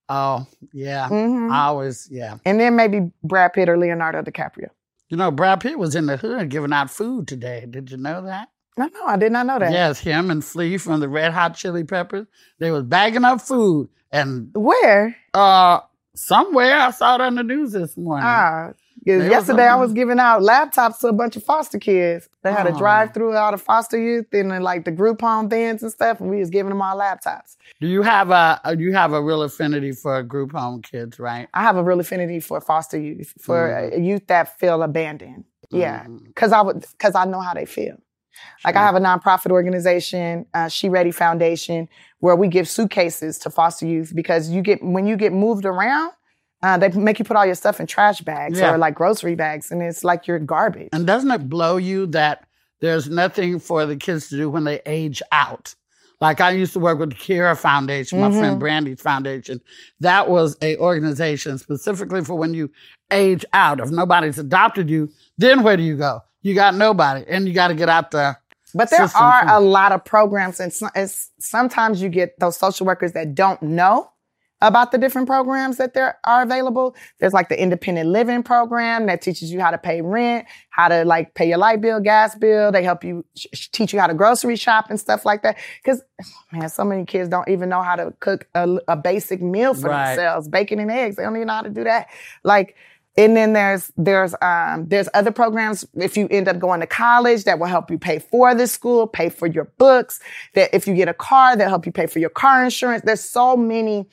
oh, yeah. Mhm. I always, yeah. And then maybe Brad Pitt or Leonardo DiCaprio. You know, Brad Pitt was in the hood giving out food today. Did you know that? No, no, I did not know that. Yes, him and Flea from the Red Hot Chili Peppers. They was bagging up food and Where? uh somewhere I saw it on the news this morning. Ah, 'cause They was yesterday I was giving out laptops to a bunch of foster kids. They had a Oh. drive through all the foster youth and then, like the group home things and stuff, and we was giving them all laptops. Do you have a uh, you have a real affinity for group home kids, right? I have a real affinity for foster youth, for Mm. youth that feel abandoned. Yeah, Mm. because I would, because I know how they feel. Like I have a nonprofit organization, uh, She Ready Foundation, where we give suitcases to foster youth because you get when you get moved around, uh, they make you put all your stuff in trash bags Yeah. or like grocery bags, and it's like you're garbage. And doesn't it blow you that there's nothing for the kids to do when they age out? Like I used to work with the Kira Foundation, my friend Brandy's foundation. That was a organization specifically for when you age out. If nobody's adopted you, then where do you go? You got nobody, and you got to get out there. But there are too. a lot of programs, and it's, sometimes you get those social workers that don't know about the different programs that there are available. There's like the independent living program that teaches you how to pay rent, how to like pay your light bill, gas bill. They help you sh- teach you how to grocery shop and stuff like that. Because man, so many kids don't even know how to cook a, a basic meal for Right. themselves, bacon and eggs. They don't even know how to do that. Like. And then there's there's um there's other programs if you end up going to college that will help you pay for the school, pay for your books. That if you get a car, they'll help you pay for your car insurance. There's so many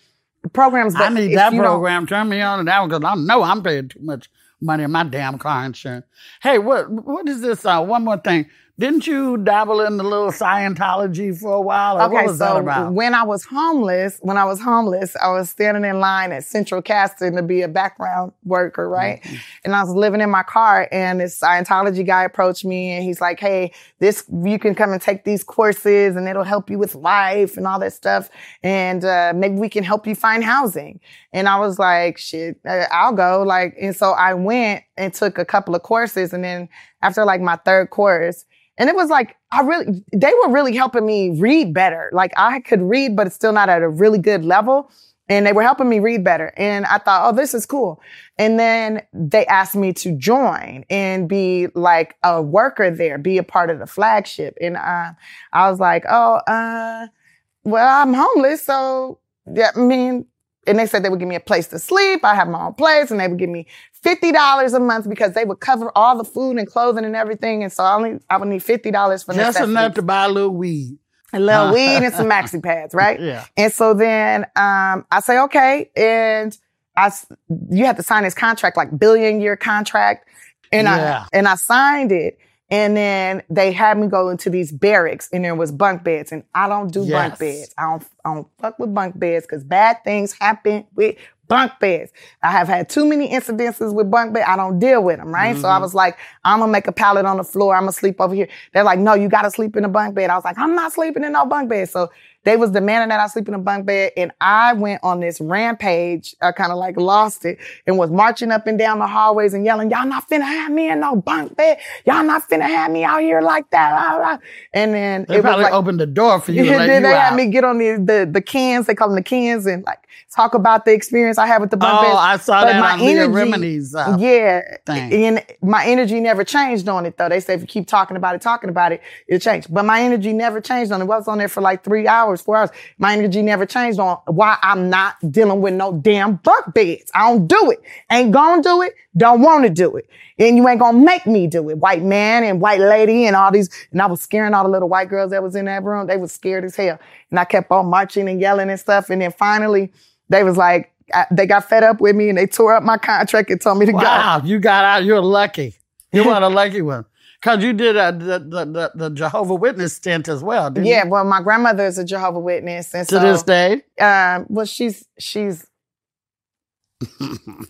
programs. I need that program. Turn me on to that one because I know I'm paying too much money in my damn car insurance. Hey, what what is this? Uh, one more thing. Didn't you dabble in the little Scientology for a while? Okay, was that so about? when I was homeless, when I was homeless, I was standing in line at Central Casting to be a background worker, right? Mm-hmm. And I was living in my car, and this Scientology guy approached me, and he's like, "Hey, this you can come and take these courses, and it'll help you with life and all that stuff, and uh, maybe we can help you find housing." And I was like, "Shit, uh, I'll go." Like, and so I went and took a couple of courses, and then after like my third course. And it was like, I really, they were really helping me read better. Like I could read, but it's still not at a really good level. And they were helping me read better. And I thought, oh, this is cool. And then they asked me to join and be like a worker there, be a part of the flagship. And uh, I was like, oh, uh, well, I'm homeless. So, yeah, I mean, and they said they would give me a place to sleep. I have my own place and they would give me $50 a month because they would cover all the food and clothing and everything. And so I only, I would need $50 for Just necessities. enough to buy a little weed. a little weed and *laughs* some maxi pads, right? Yeah. And so then um, I say, okay. And I, you have to sign this contract, like billion year contract. And Yeah. I, and I signed it. And then they had me go into these barracks and there was bunk beds. And I don't do bunk beds. I don't, I don't fuck with bunk beds because bad things happen with bunk beds. I have had too many incidences with bunk beds. I don't deal with them, right? So I mm-hmm. was like, I'm gonna make a pallet on the floor. I'm gonna sleep over here. They're like, no, you gotta sleep in a bunk bed. I was like, I'm not sleeping in no bunk bed. So They was demanding that I sleep in a bunk bed, and I went on this rampage. I kind of like lost it and was marching up and down the hallways and yelling, "Y'all not finna have me in no bunk bed. Y'all not finna have me out here like that." blah, blah." And then They it was probably like, opened the door for you. *laughs* then you they out. had me get on the, the the cans. They call them the cans, and like talk about the experience I had with the bunk Oh, beds. I saw But that my on energy- Remini's. Uh, yeah, thing. and my energy never changed on it though. They say if you keep talking about it, talking about it, it'll change. But my energy never changed on it. I was on there for like three hours, four hours. My energy never changed on why I'm not dealing with no damn bunk beds. I don't do it. Ain't gonna do it. Don't want to do it. And you ain't gonna make me do it. White man and white lady and all these. And I was scaring all the little white girls that was in that room. They was scared as hell. And I kept on marching and yelling and stuff. And then finally, they was like, I, they got fed up with me and they tore up my contract and told me to go. Wow, you got out. You're lucky. You want a lucky one. Because you did uh, the, the, the, Jehovah Witness stint as well, didn't Yeah, you? well, my grandmother is a Jehovah Witness, and To so this day? um, well, she's she's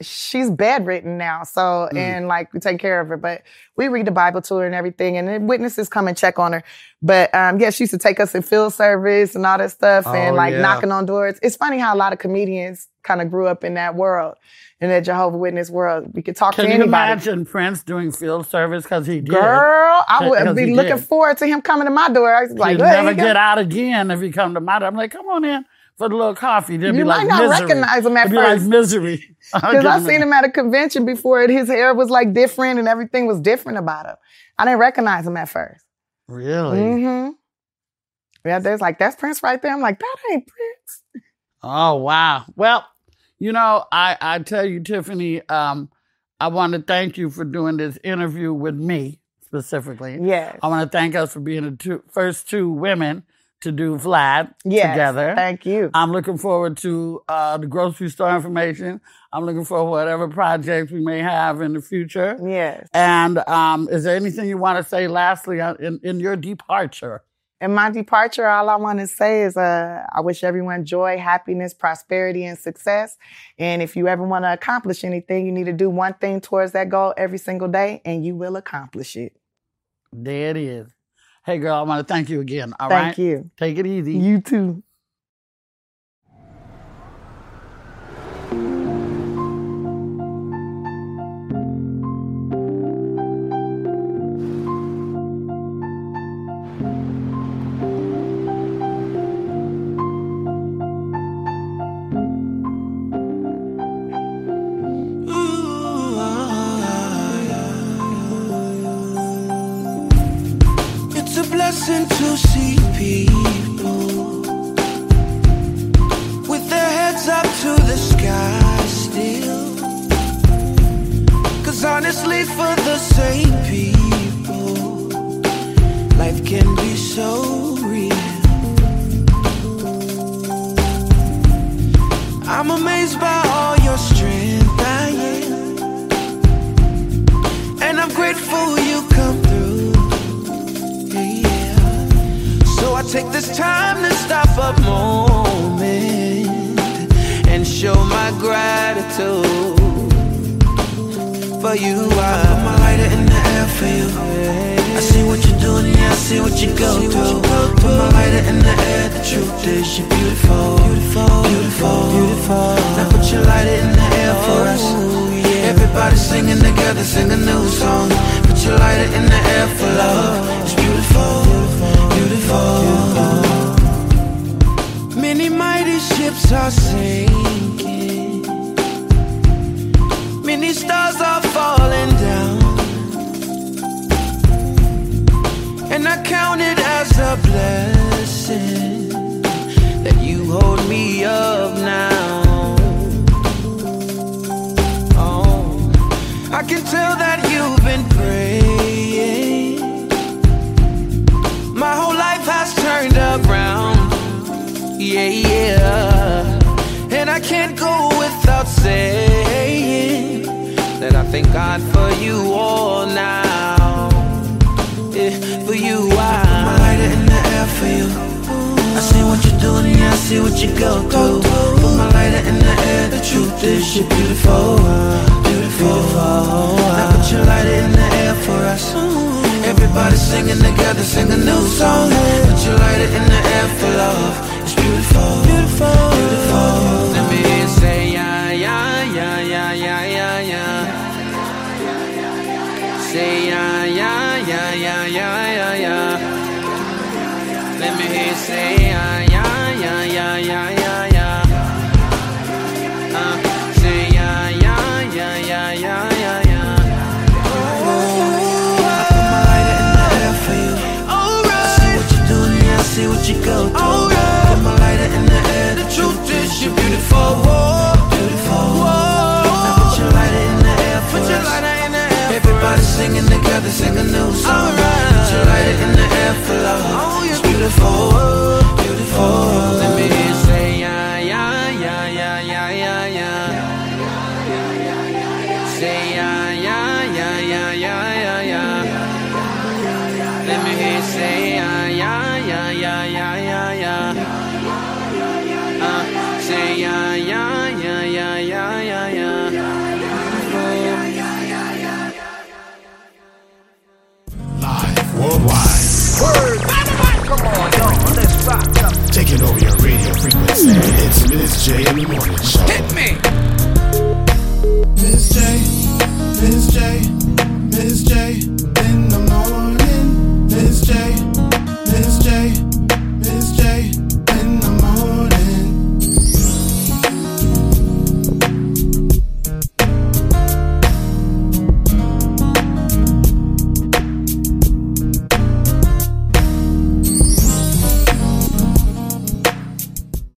she's bedridden now, so Mm. and like we take care of her, but we read the Bible to her and everything, and then witnesses come and check on her. But um, yeah, she used to take us in field service and all that stuff, and Oh, like yeah. knocking on doors. It's funny how a lot of comedians kind of grew up in that world, in that Jehovah Witness world. We could talk Can to you anybody. imagine Prince doing field service? Because he did. Girl, I would be looking did. forward to him coming to my door. I was like, He'd "Hey, never get out again if he come to my door. I'm like, come on in for the little coffee. Then You be like might not misery. recognize him at It'd be first. like misery. *laughs* Because I seen him at a convention before, and his hair was like different, and everything was different about him. I didn't recognize him at first. Really? Mm-hmm. Yeah, there's like that's Prince right there. I'm like, that ain't Prince. Oh wow. Well, you know, I I tell you, Tiffany, um, I want to thank you for doing this interview with me specifically. Yes. I want to thank us for being the two, first two women to do Vlad Yes. together. Thank you. I'm looking forward to uh, the grocery store information. I'm looking for whatever projects we may have in the future. Yes. And um, is there anything you want to say lastly in, in your departure? In my departure, all I want to say is uh, I wish everyone joy, happiness, prosperity, and success. And if you ever want to accomplish anything, you need to do one thing towards that goal every single day, and you will accomplish it. There it is. Hey, girl, I want to thank you again. All right. Thank you. Take it easy. You too. People with their heads up to the sky still. Cause honestly, for the same people, life can be so real. I'm amazed by all your strength. And I'm grateful you come So I take this time to stop a moment and show my gratitude for you. I put my lighter in the air for you. I see what you're doing, yeah, I see what you go through. Put my lighter in the air. The truth is you're beautiful, beautiful, beautiful, beautiful. Now put your lighter in the air for us. Everybody singing together, sing a new song. Put your lighter in the air for love. Beautiful. Many mighty ships are sinking. Many stars are falling down. And I count it as a blessing that you hold me up now. Oh, I can tell that you've been praying. Thank God for you all now. Yeah, for you, I. put My lighter in the air for you. I see what you're doing and I see what you go through. Put my lighter in the air. The truth is, you're beautiful, beautiful. Now put your lighter in the air for us. Everybody singing together, sing a new song. Put your lighter in the air for love. It's beautiful, beautiful. Everybody singing together, sing a new song. Right. Put your lighter in the air for love. Oh, it's beautiful, beautiful. taking over your radio frequency. It's Miz J in the morning show. Hit me. Miss J, Miss J.